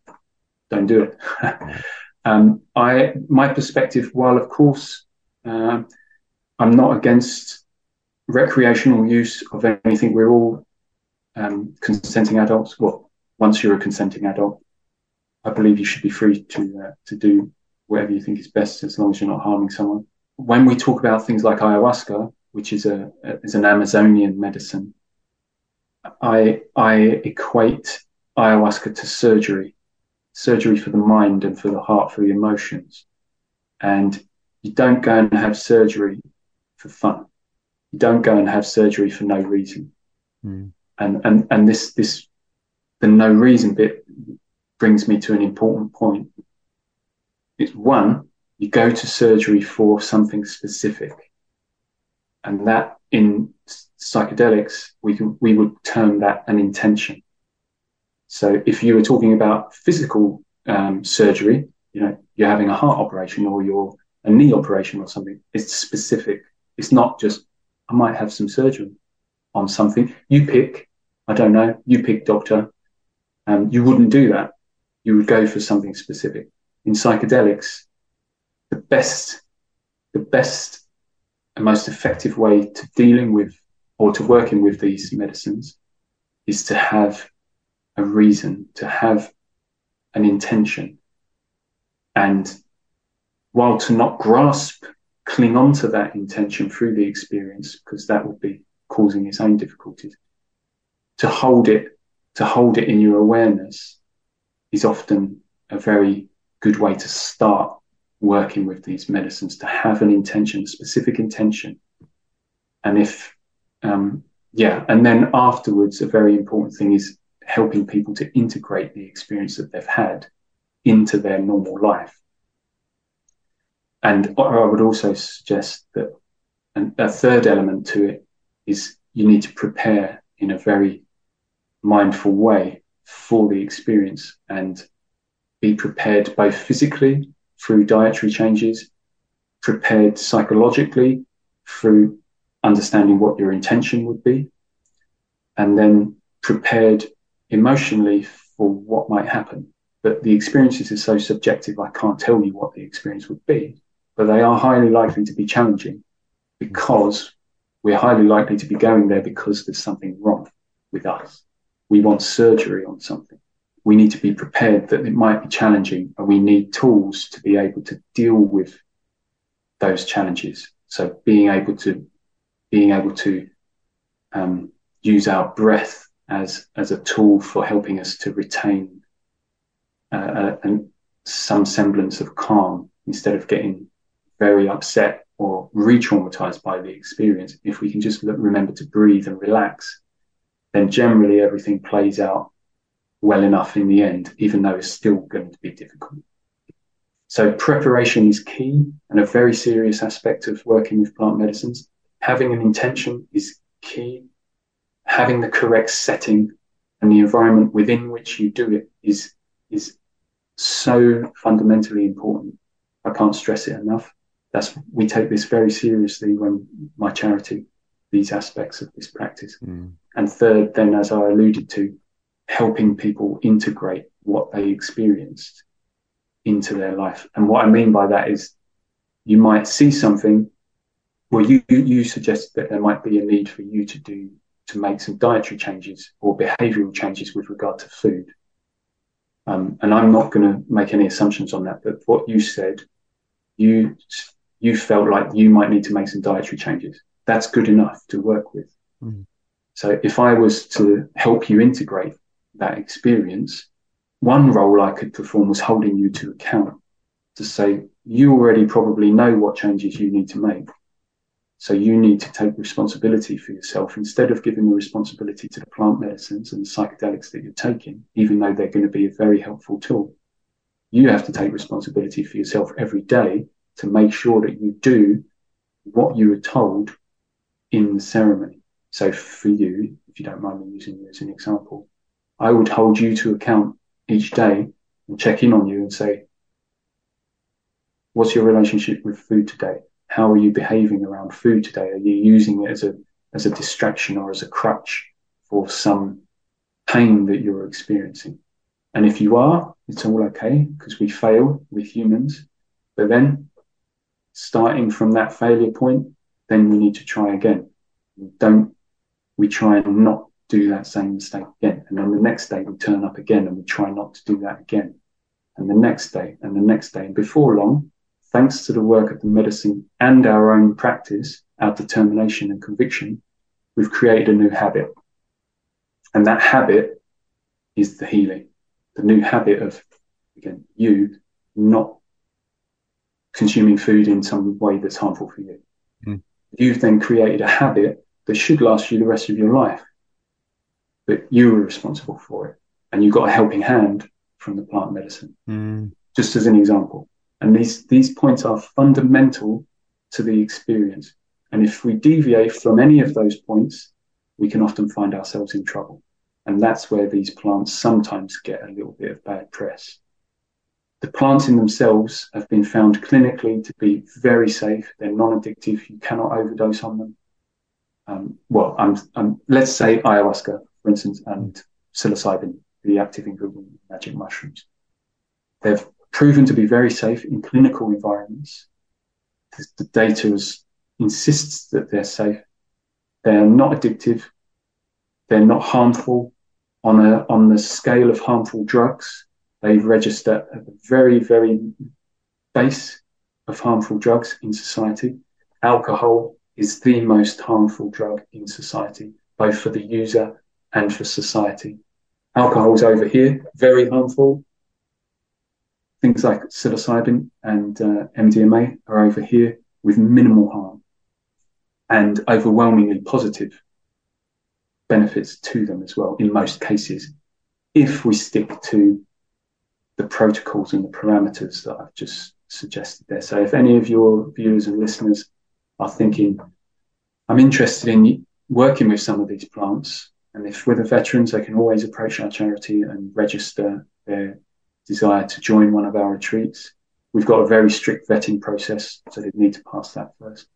don't do it. um, I, my perspective, while of course uh, I'm not against recreational use of anything, we're all um, consenting adults. Well, once you're a consenting adult, I believe you should be free to uh, to do whatever you think is best, as long as you're not harming someone. When we talk about things like ayahuasca, which is a is an Amazonian medicine. I I equate ayahuasca to surgery, surgery for the mind and for the heart, for the emotions. And you don't go and have surgery for fun. You don't go and have surgery for no reason. Mm. And and and this this the no reason bit brings me to an important point. It's one, you go to surgery for something specific and that in psychedelics we can we would term that an intention. So if you were talking about physical um, surgery, you know, you're having a heart operation or you're a knee operation or something, it's specific. It's not just I might have some surgery on something. You pick, I don't know, you pick doctor. Um, you wouldn't do that. You would go for something specific. In psychedelics, the best, the best and most effective way to dealing with or to working with these medicines is to have a reason, to have an intention. And while to not grasp, cling on to that intention through the experience, because that would be causing its own difficulties, to hold it, to hold it in your awareness is often a very good way to start working with these medicines to have an intention, a specific intention. And if, um, yeah, and then afterwards, a very important thing is helping people to integrate the experience that they've had into their normal life. And I would also suggest that a third element to it is you need to prepare in a very mindful way for the experience and be prepared both physically through dietary changes, prepared psychologically through understanding what your intention would be, and then prepared emotionally for what might happen. But the experiences are so subjective, I can't tell you what the experience would be, but they are highly likely to be challenging because we're highly likely to be going there because there's something wrong with us. We want surgery on something we need to be prepared that it might be challenging and we need tools to be able to deal with those challenges. So being able to, being able to, um, use our breath as as a tool for helping us to retain uh, uh and some semblance of calm instead of getting very upset or re-traumatized by the experience. If we can just remember to breathe and relax, then generally everything plays out well enough in the end, even though it's still going to be difficult. So preparation is key and a very serious aspect of working with plant medicines. Having an intention is key. Having the correct setting and the environment within which you do it is is so fundamentally important. I can't stress it enough. That's we take this very seriously when my charity these aspects of this practice. Mm. And third, then as I alluded to, helping people integrate what they experienced into their life. And what I mean by that is you might see something well you you suggested that there might be a need for you to do to make some dietary changes or behavioral changes with regard to food um, and i'm not going to make any assumptions on that but what you said you you felt like you might need to make some dietary changes that's good enough to work with mm. so if i was to help you integrate that experience one role i could perform was holding you to account to say you already probably know what changes you need to make so you need to take responsibility for yourself instead of giving the responsibility to the plant medicines and the psychedelics that you're taking, even though they're going to be a very helpful tool. You have to take responsibility for yourself every day to make sure that you do what you were told in the ceremony. So for you, if you don't mind me using you as an example, I would hold you to account each day and check in on you and say, what's your relationship with food today? how are you behaving around food today? Are you using it as a as a distraction or as a crutch for some pain that you're experiencing? And if you are, it's all okay because we fail with humans. But then starting from that failure point, then we need to try again. Don't we try and not do that same mistake again. And then the next day we turn up again and we try not to do that again. And the next day and the next day. And before long, thanks to the work of the medicine and our own practice, our determination and conviction, we've created a new habit. And that habit is the healing, the new habit of, again, you not consuming food in some way that's harmful for you. Mm. You've then created a habit that should last you the rest of your life, but you were responsible for it. And you got a helping hand from the plant medicine, mm. just as an example. And these, these points are fundamental to the experience. And if we deviate from any of those points, we can often find ourselves in trouble. And that's where these plants sometimes get a little bit of bad press. The plants in themselves have been found clinically to be very safe. They're non-addictive. You cannot overdose on them. Um, well, let's say ayahuasca, for instance, and psilocybin, the active ingredient in magic mushrooms. They've proven to be very safe in clinical environments. The data insists that they're safe. They're not addictive. They're not harmful on a on the scale of harmful drugs. They register at the very very base of harmful drugs in society. Alcohol is the most harmful drug in society, both for the user and for society. Alcohol is over here, very harmful things like psilocybin and uh, MDMA are over here with minimal harm and overwhelmingly positive benefits to them as well in most cases if we stick to the protocols and the parameters that I've just suggested there. So if any of your viewers and listeners are thinking, I'm interested in working with some of these plants, and if we're the veterans, they can always approach our charity and register their desire to join one of our retreats. We've got a very strict vetting process, so they need to pass that first.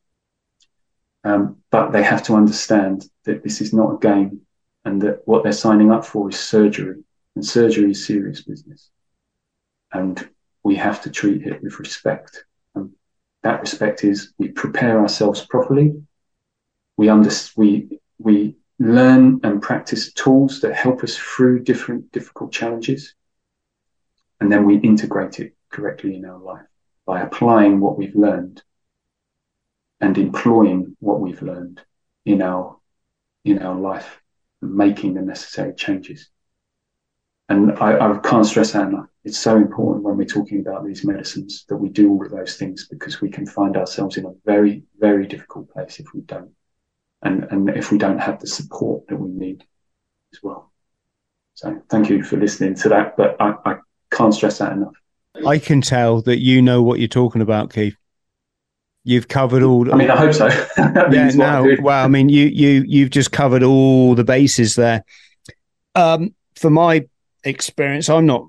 Um, but they have to understand that this is not a game and that what they're signing up for is surgery, and surgery is serious business. And we have to treat it with respect. And that respect is we prepare ourselves properly. We under, we, we learn and practice tools that help us through different difficult challenges and then we integrate it correctly in our life by applying what we've learned and employing what we've learned in our in our life making the necessary changes. And I, I can't stress that enough. It's so important when we're talking about these medicines that we do all of those things because we can find ourselves in a very, very difficult place if we don't. And, and if we don't have the support that we need as well. So thank you for listening to that, but I, I can't stress that enough. I can tell that you know what you're talking about, Keith. You've covered all. I mean, I hope so. yeah, no. Well, I mean, you you you've just covered all the bases there. Um, for my experience, I'm not.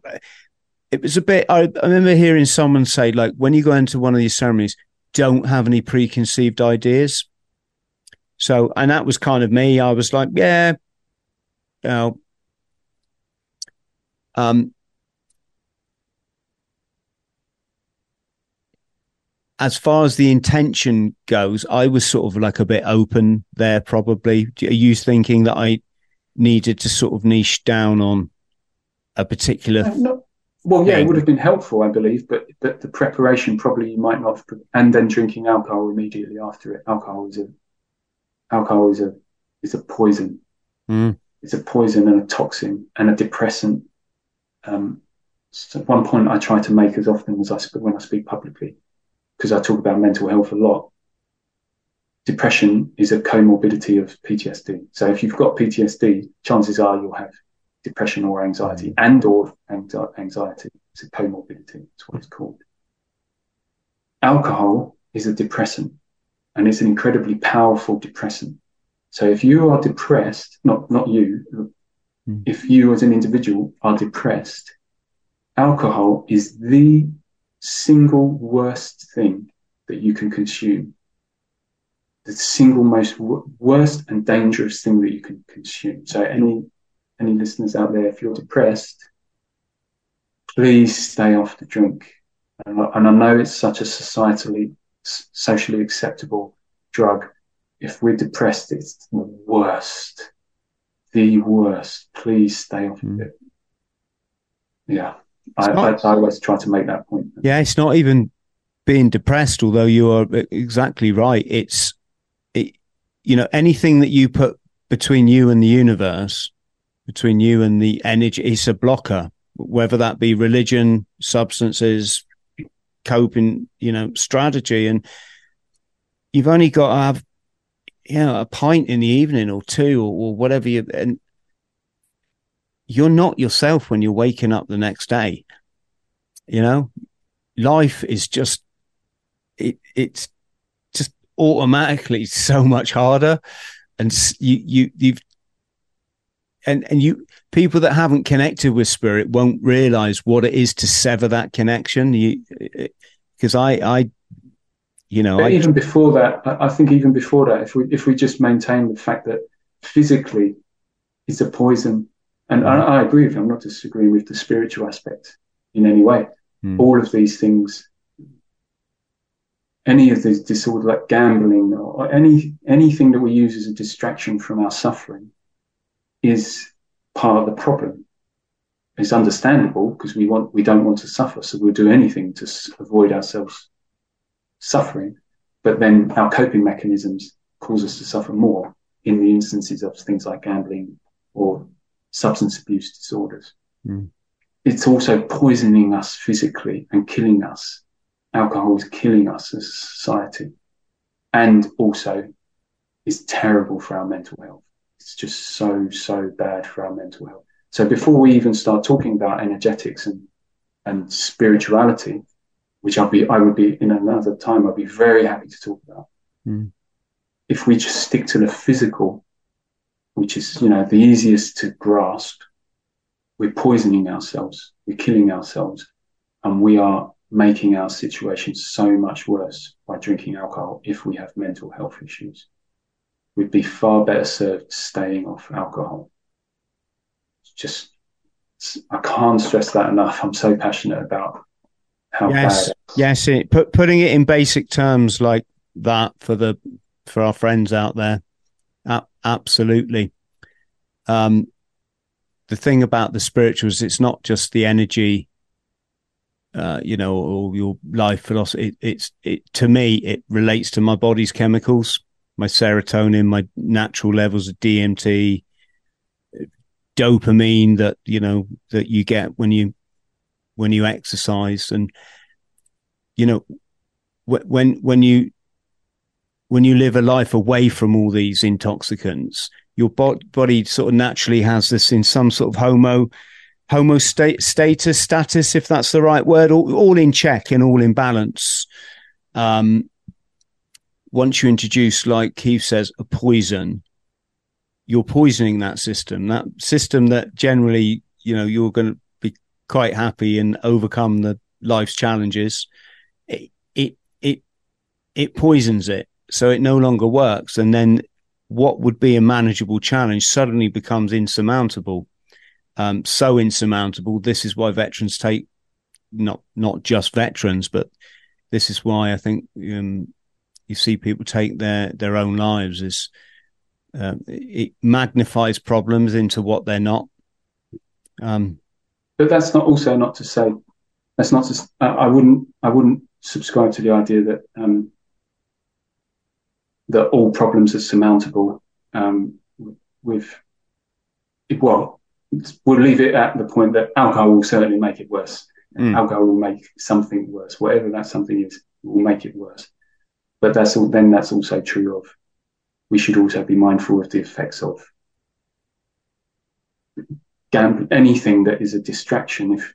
It was a bit. I, I remember hearing someone say, like, when you go into one of these ceremonies, don't have any preconceived ideas. So, and that was kind of me. I was like, yeah, you know, um, as far as the intention goes, I was sort of like a bit open there. Probably, are you thinking that I needed to sort of niche down on a particular? No, well, yeah, it would have been helpful, I believe, but but the preparation probably you might not. Have, and then drinking alcohol immediately after it. Alcohol is a alcohol is a is a poison. Mm. It's a poison and a toxin and a depressant. Um, so one point I try to make as often as I speak when I speak publicly because I talk about mental health a lot. Depression is a comorbidity of PTSD. So if you've got PTSD, chances are you'll have depression or anxiety and or anxiety. It's a comorbidity. It's what it's called. Alcohol is a depressant and it's an incredibly powerful depressant. So if you are depressed, not, not you, mm. if you as an individual are depressed, alcohol is the single worst thing that you can consume. The single most w- worst and dangerous thing that you can consume. So any any listeners out there, if you're depressed, please stay off the drink. And, and I know it's such a societally, socially acceptable drug. If we're depressed, it's the worst, the worst. Please stay off mm. of it. Yeah. I, not, I, I, always try to make that point. Yeah, it's not even being depressed, although you are exactly right. It's, it, you know, anything that you put between you and the universe, between you and the energy, is a blocker, whether that be religion, substances, coping, you know, strategy. And you've only got to have, you know, a pint in the evening or two or, or whatever you, and you're not yourself when you're waking up the next day. You know, life is just, it, it's just automatically so much harder. And you, you, you've, and, and you, people that haven't connected with spirit won't realize what it is to sever that connection. You, because I, I, you know, I, even before that, I think even before that, if we, if we just maintain the fact that physically it's a poison and I, I, agree with you. I'm not disagreeing with the spiritual aspect in any way. Mm. All of these things, any of these disorders like gambling or any anything that we use as a distraction from our suffering, is part of the problem. It's understandable because we want we don't want to suffer, so we'll do anything to avoid ourselves suffering. But then our coping mechanisms cause us to suffer more in the instances of things like gambling or substance abuse disorders. Mm. It's also poisoning us physically and killing us. Alcohol is killing us as a society and also is terrible for our mental health. It's just so, so bad for our mental health. So before we even start talking about energetics and, and spirituality, which I'll be, I would be in another time, I'd be very happy to talk about. Mm. If we just stick to the physical which is, you know, the easiest to grasp, we're poisoning ourselves, we're killing ourselves, and we are making our situation so much worse by drinking alcohol if we have mental health issues. We'd be far better served staying off alcohol. It's just, I can't stress that enough. I'm so passionate about how yes. Yes, it, put, putting it in basic terms like that for the for our friends out there absolutely. Um, the thing about the spirituals, it's not just the energy, uh, you know, or your life philosophy. It, it's it to me, it relates to my body's chemicals, my serotonin, my natural levels of DMT, dopamine that you know that you get when you when you exercise. And you know when when you when you live a life away from all these intoxicants your body sort of naturally has this in some sort of homo homo state, status status if that's the right word all, all in check and all in balance. Um once you introduce like keith says a poison you're poisoning that system that system that generally you know you're going to be quite happy and overcome the life's challenges it it it, it poisons it so it no longer works and then what would be a manageable challenge suddenly becomes insurmountable. Um, so insurmountable. This is why veterans take not not just veterans, but this is why I think um, you see people take their their own lives. Is uh, it magnifies problems into what they're not. Um, but that's not also not to say that's not to. I wouldn't I wouldn't subscribe to the idea that um, that all problems are surmountable um, with, well, we'll leave it at the point that alcohol will certainly make it worse. Mm. Alcohol will make something worse, whatever that something is, will make it worse. But that's all, then that's also true of, we should also be mindful of the effects of gambling anything that is a distraction. If,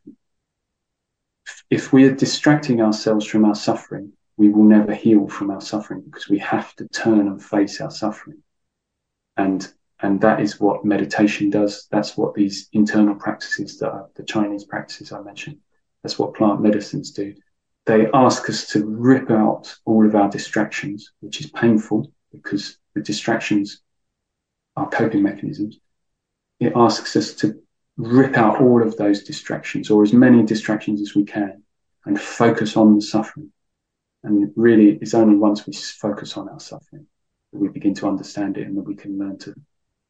if we're distracting ourselves from our suffering, we will never heal from our suffering because we have to turn and face our suffering. And and that is what meditation does. That's what these internal practices that are the Chinese practices I mentioned. That's what plant medicines do. They ask us to rip out all of our distractions, which is painful because the distractions are coping mechanisms. It asks us to rip out all of those distractions or as many distractions as we can and focus on the suffering and really, it's only once we focus on our suffering that we begin to understand it and that we can learn to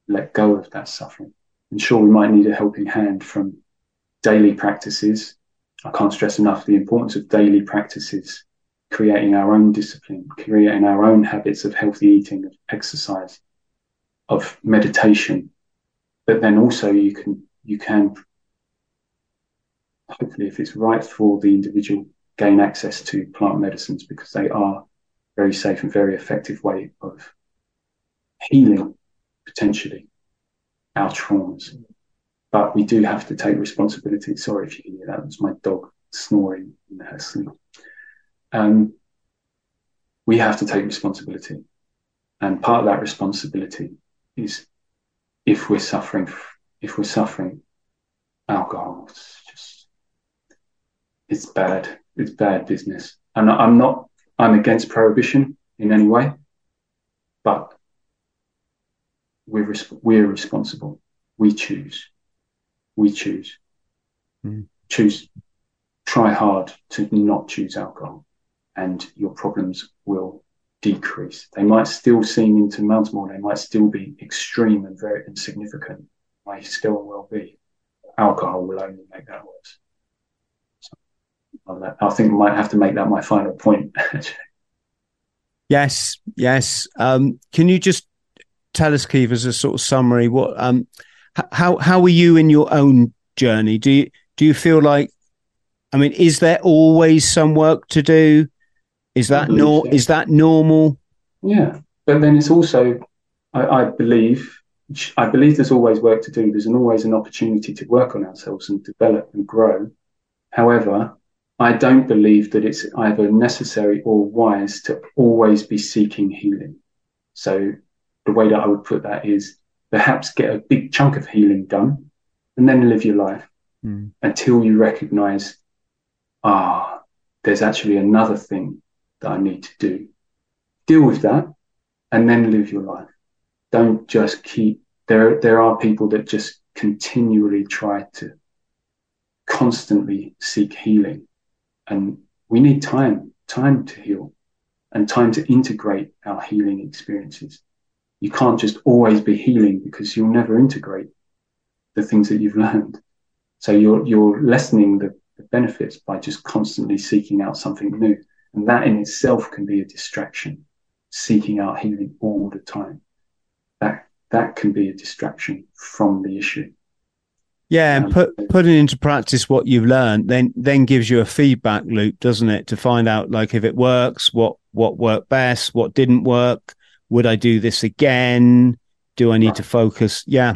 let go of that suffering. And sure, we might need a helping hand from daily practices. I can't stress enough the importance of daily practices, creating our own discipline, creating our own habits of healthy eating, of exercise, of meditation. But then also you can, you can, hopefully if it's right for the individual, gain access to plant medicines because they are very safe and very effective way of healing potentially our traumas. But we do have to take responsibility. Sorry if you can hear that. It was my dog snoring in her sleep. Um, we have to take responsibility. And part of that responsibility is if we're suffering, if we're suffering alcohol, it's just, it's bad it's bad business. And I'm not, I'm against prohibition in any way, but we're, we're responsible. We choose. We choose. Mm. Choose, try hard to not choose alcohol and your problems will decrease. They might still seem insurmountable. They might still be extreme and very insignificant. Might still will be. Alcohol will only make that worse. I think I might have to make that my final point. yes, yes. Um, can you just tell us, Keith, as a sort of summary, what um, how how were you in your own journey? Do you do you feel like, I mean, is there always some work to do? Is that no? So. Is that normal? Yeah, but then it's also, I, I believe, I believe there's always work to do. There's an, always an opportunity to work on ourselves and develop and grow. However, I don't believe that it's either necessary or wise to always be seeking healing. So the way that I would put that is perhaps get a big chunk of healing done and then live your life mm. until you recognize, ah, there's actually another thing that I need to do. Deal with that and then live your life. Don't just keep, there, there are people that just continually try to constantly seek healing and we need time, time to heal and time to integrate our healing experiences. You can't just always be healing because you'll never integrate the things that you've learned. So you're, you're lessening the, the benefits by just constantly seeking out something new. And that in itself can be a distraction, seeking out healing all the time. That, that can be a distraction from the issue. Yeah, and um, put putting into practice what you've learned then then gives you a feedback loop, doesn't it? To find out like if it works, what what worked best, what didn't work, would I do this again? Do I need to focus? Yeah.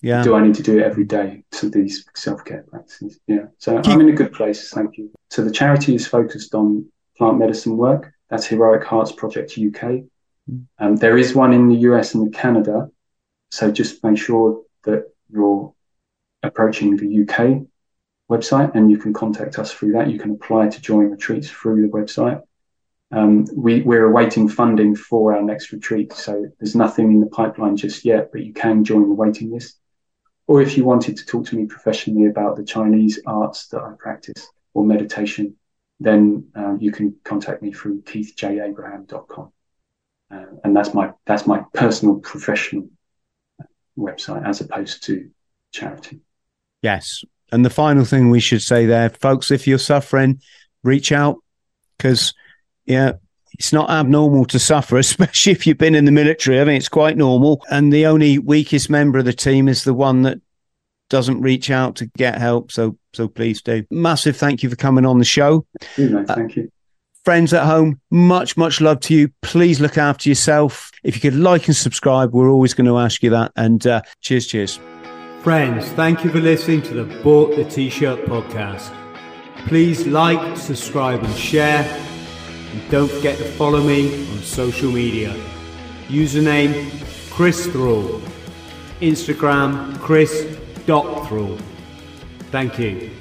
Yeah. Do I need to do it every day to these self care practices? Yeah. So Keep- I'm in a good place. Thank you. So the charity is focused on plant medicine work. That's Heroic Hearts Project UK. Mm. Um, there is one in the US and Canada. So just make sure that you're approaching the UK website and you can contact us through that. You can apply to join retreats through the website. Um, we, we're awaiting funding for our next retreat, so there's nothing in the pipeline just yet, but you can join the waiting list. Or if you wanted to talk to me professionally about the Chinese arts that I practice or meditation, then um, you can contact me through keithjabraham.com. Uh, and that's my that's my personal professional website as opposed to charity. Yes. And the final thing we should say there, folks, if you're suffering, reach out because, yeah, it's not abnormal to suffer, especially if you've been in the military. I mean, it's quite normal. And the only weakest member of the team is the one that doesn't reach out to get help. So, so please do. Massive thank you for coming on the show. thank you. Uh, friends at home, much, much love to you. Please look after yourself. If you could like and subscribe, we're always going to ask you that. And uh, cheers, cheers. Friends, thank you for listening to the Bought the T-Shirt podcast. Please like, subscribe and share. And don't forget to follow me on social media. Username Chris Thrall. Instagram Chris.Thrall. Thank you.